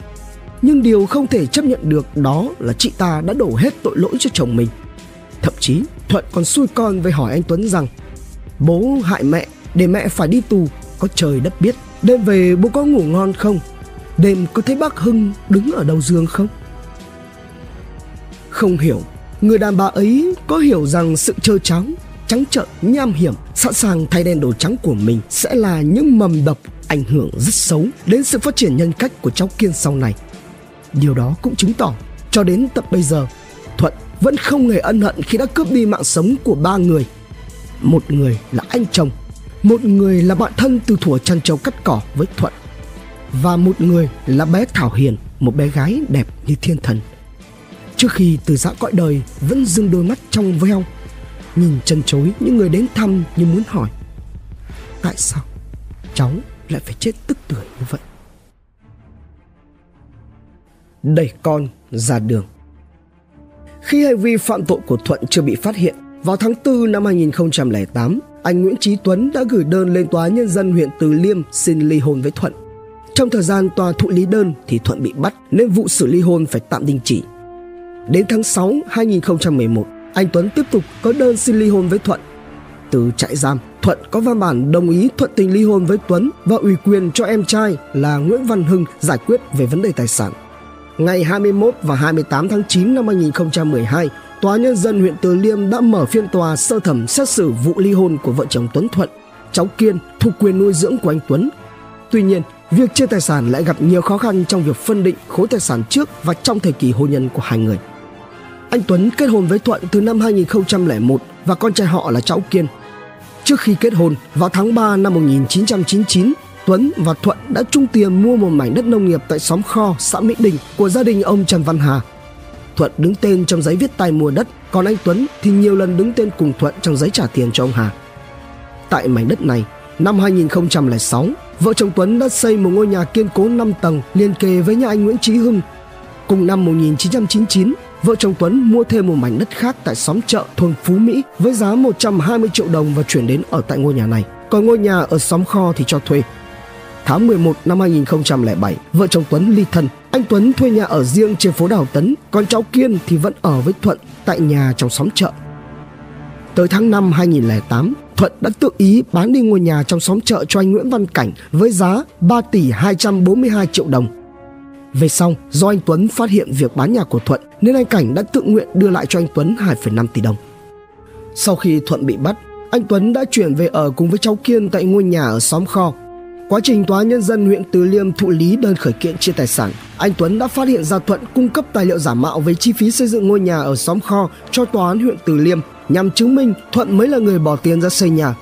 Nhưng điều không thể chấp nhận được đó là chị ta đã đổ hết tội lỗi cho chồng mình. Thậm chí, Thuận còn xui con với hỏi anh Tuấn rằng, Bố hại mẹ, để mẹ phải đi tù, có trời đất biết Đêm về bố có ngủ ngon không Đêm có thấy bác Hưng đứng ở đầu giường không Không hiểu, Người đàn bà ấy có hiểu rằng sự trơ trắng Trắng trợn, nham hiểm Sẵn sàng thay đen đồ trắng của mình Sẽ là những mầm độc ảnh hưởng rất xấu Đến sự phát triển nhân cách của cháu Kiên sau này. Điều đó cũng chứng tỏ Cho đến tận bây giờ Thuận vẫn không hề ân hận khi đã cướp đi mạng sống của ba người. Một người là anh chồng một người là bạn thân từ thuở chăn trâu cắt cỏ với thuận và một người là bé thảo hiền một bé gái đẹp như thiên thần. Trước khi từ giã cõi đời vẫn dưng đôi mắt trong veo nhìn chân chối những người đến thăm như muốn hỏi tại sao cháu lại phải chết tức tưởi như vậy đẩy con ra đường khi hành vi phạm tội của Thuận chưa bị phát hiện, vào tháng 4 năm 2008, anh Nguyễn Trí Tuấn đã gửi đơn lên Tòa Nhân dân huyện Từ Liêm xin ly hôn với Thuận. Trong thời gian tòa thụ lý đơn thì Thuận bị bắt nên vụ xử ly hôn phải tạm đình chỉ. Đến tháng 6 2011, anh Tuấn tiếp tục có đơn xin ly hôn với Thuận. Từ trại giam, Thuận có văn bản đồng ý thuận tình ly hôn với Tuấn và ủy quyền cho em trai là Nguyễn Văn Hưng giải quyết về vấn đề tài sản. Ngày 21 và 28 tháng 9 năm 2012, Tòa Nhân dân huyện Từ Liêm đã mở phiên tòa sơ thẩm xét xử vụ ly hôn của vợ chồng Tuấn Thuận, cháu Kiên thuộc quyền nuôi dưỡng của anh Tuấn. Tuy nhiên, việc chia tài sản lại gặp nhiều khó khăn trong việc phân định khối tài sản trước và trong thời kỳ hôn nhân của hai người. Anh Tuấn kết hôn với Thuận từ năm 2001 và con trai họ là cháu Kiên. Trước khi kết hôn, vào tháng 3 năm 1999, Tuấn và Thuận đã chung tiền mua một mảnh đất nông nghiệp tại xóm Kho, xã Mỹ Đình của gia đình ông Trần Văn Hà. Thuận đứng tên trong giấy viết tay mua đất, còn anh Tuấn thì nhiều lần đứng tên cùng Thuận trong giấy trả tiền cho ông Hà. Tại mảnh đất này, năm 2006, vợ chồng Tuấn đã xây một ngôi nhà kiên cố 5 tầng liên kề với nhà anh Nguyễn Trí Hưng. Cùng năm 1999, vợ chồng Tuấn mua thêm một mảnh đất khác tại xóm chợ thôn Phú Mỹ với giá 120 triệu đồng và chuyển đến ở tại ngôi nhà này. Còn ngôi nhà ở xóm kho thì cho thuê Tháng 11 năm 2007, vợ chồng Tuấn ly thân. Anh Tuấn thuê nhà ở riêng trên phố Đào Tấn, còn cháu Kiên thì vẫn ở với Thuận tại nhà trong xóm chợ. Tới tháng 5 2008, Thuận đã tự ý bán đi ngôi nhà trong xóm chợ cho anh Nguyễn Văn Cảnh với giá 3 tỷ 242 triệu đồng. Về sau, do anh Tuấn phát hiện việc bán nhà của Thuận nên anh Cảnh đã tự nguyện đưa lại cho anh Tuấn 2,5 tỷ đồng. Sau khi Thuận bị bắt, anh Tuấn đã chuyển về ở cùng với cháu Kiên tại ngôi nhà ở xóm kho Quá trình tòa nhân dân huyện Từ Liêm thụ lý đơn khởi kiện chia tài sản, anh Tuấn đã phát hiện ra Thuận cung cấp tài liệu giả mạo về chi phí xây dựng ngôi nhà ở xóm kho cho tòa án huyện Từ Liêm nhằm chứng minh Thuận mới là người bỏ tiền ra xây nhà.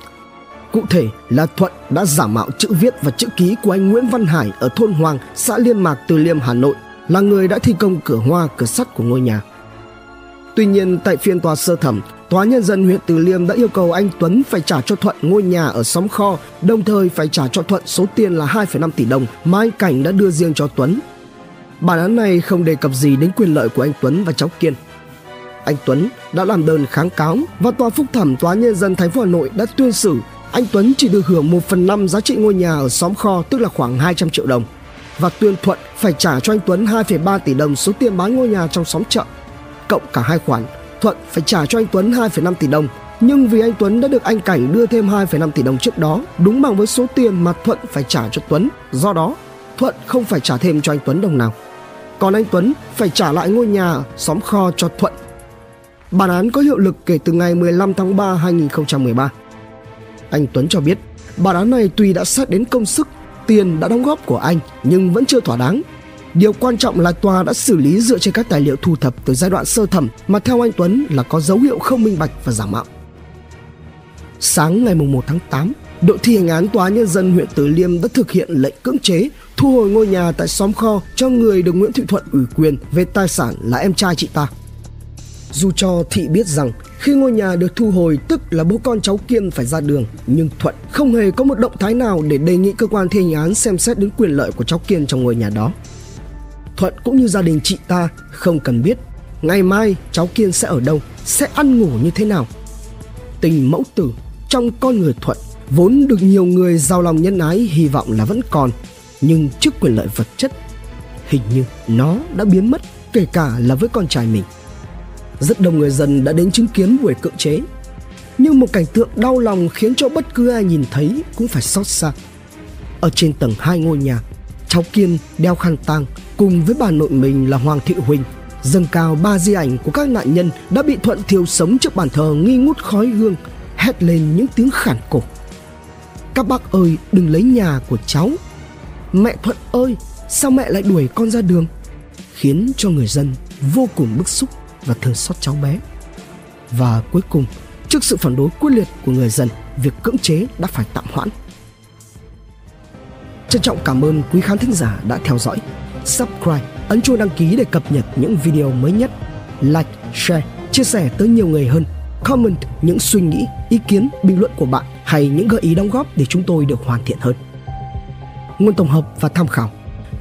Cụ thể là Thuận đã giả mạo chữ viết và chữ ký của anh Nguyễn Văn Hải ở thôn Hoàng, xã Liên Mạc, Từ Liêm, Hà Nội, là người đã thi công cửa hoa, cửa sắt của ngôi nhà. Tuy nhiên, tại phiên tòa sơ thẩm, Tòa nhân dân huyện Từ Liêm đã yêu cầu anh Tuấn phải trả cho Thuận ngôi nhà ở xóm kho, đồng thời phải trả cho Thuận số tiền là 2,5 tỷ đồng mà anh Cảnh đã đưa riêng cho Tuấn. Bản án này không đề cập gì đến quyền lợi của anh Tuấn và cháu Kiên. Anh Tuấn đã làm đơn kháng cáo và tòa phúc thẩm tòa nhân dân thành phố Hà Nội đã tuyên xử anh Tuấn chỉ được hưởng 1 phần 5 giá trị ngôi nhà ở xóm kho tức là khoảng 200 triệu đồng. Và tuyên thuận phải trả cho anh Tuấn 2,3 tỷ đồng số tiền bán ngôi nhà trong xóm chợ cộng cả hai khoản. Thuận phải trả cho anh Tuấn 2,5 tỷ đồng. Nhưng vì anh Tuấn đã được anh Cảnh đưa thêm 2,5 tỷ đồng trước đó đúng bằng với số tiền mà Thuận phải trả cho Tuấn. Do đó Thuận không phải trả thêm cho anh Tuấn đồng nào. Còn anh Tuấn phải trả lại ngôi nhà xóm kho cho Thuận. Bản án có hiệu lực kể từ ngày 15 tháng 3 2013 anh Tuấn cho biết bản án này tuy đã xét đến công sức tiền đã đóng góp của anh nhưng vẫn chưa thỏa đáng Điều quan trọng là tòa đã xử lý dựa trên các tài liệu thu thập từ giai đoạn sơ thẩm mà theo anh Tuấn là có dấu hiệu không minh bạch và giả mạo. Sáng ngày 1 tháng 8, đội thi hành án tòa nhân dân huyện Từ Liêm đã thực hiện lệnh cưỡng chế thu hồi ngôi nhà tại xóm kho cho người được Nguyễn Thị Thuận ủy quyền về tài sản là em trai chị ta. Dù cho Thị biết rằng khi ngôi nhà được thu hồi tức là bố con cháu Kiên phải ra đường Nhưng Thuận không hề có một động thái nào để đề nghị cơ quan thi hành án xem xét đến quyền lợi của cháu Kiên trong ngôi nhà đó Thuận cũng như gia đình chị ta không cần biết ngày mai cháu Kiên sẽ ở đâu, sẽ ăn ngủ như thế nào. Tình mẫu tử trong con người Thuận vốn được nhiều người giàu lòng nhân ái hy vọng là vẫn còn, nhưng trước quyền lợi vật chất, hình như nó đã biến mất kể cả là với con trai mình. Rất đông người dân đã đến chứng kiến buổi cưỡng chế. Nhưng một cảnh tượng đau lòng khiến cho bất cứ ai nhìn thấy cũng phải xót xa. Ở trên tầng hai ngôi nhà, cháu Kiên đeo khăn tang cùng với bà nội mình là Hoàng Thị Huỳnh dâng cao ba di ảnh của các nạn nhân đã bị Thuận thiêu sống trước bàn thờ nghi ngút khói hương, hét lên những tiếng khản cổ. Các bác ơi, đừng lấy nhà của cháu. Mẹ Thuận ơi, sao mẹ lại đuổi con ra đường? Khiến cho người dân vô cùng bức xúc và thương xót cháu bé. Và cuối cùng, trước sự phản đối quyết liệt của người dân, việc cưỡng chế đã phải tạm hoãn. Trân trọng cảm ơn quý khán thính giả đã theo dõi. Subscribe, ấn chuông đăng ký để cập nhật những video mới nhất. Like, share, chia sẻ tới nhiều người hơn. Comment những suy nghĩ, ý kiến, bình luận của bạn hay những gợi ý đóng góp để chúng tôi được hoàn thiện hơn. Nguồn tổng hợp và tham khảo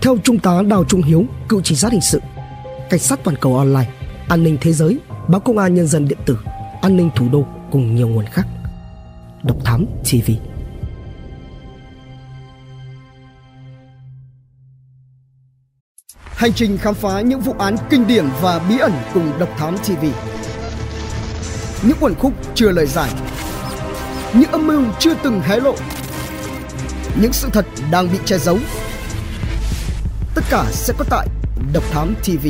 theo Trung tá Đào Trung Hiếu, cựu trinh sát hình sự, cảnh sát toàn cầu online, an ninh thế giới, báo công an nhân dân điện tử, an ninh thủ đô cùng nhiều nguồn khác. Độc Thám TV Hành trình khám phá những vụ án kinh điển và bí ẩn cùng Độc Thám TV Những quần khúc chưa lời giải. Những âm mưu chưa từng hé lộ. Những sự thật đang bị che giấu. Tất cả sẽ có tại Độc Thám TV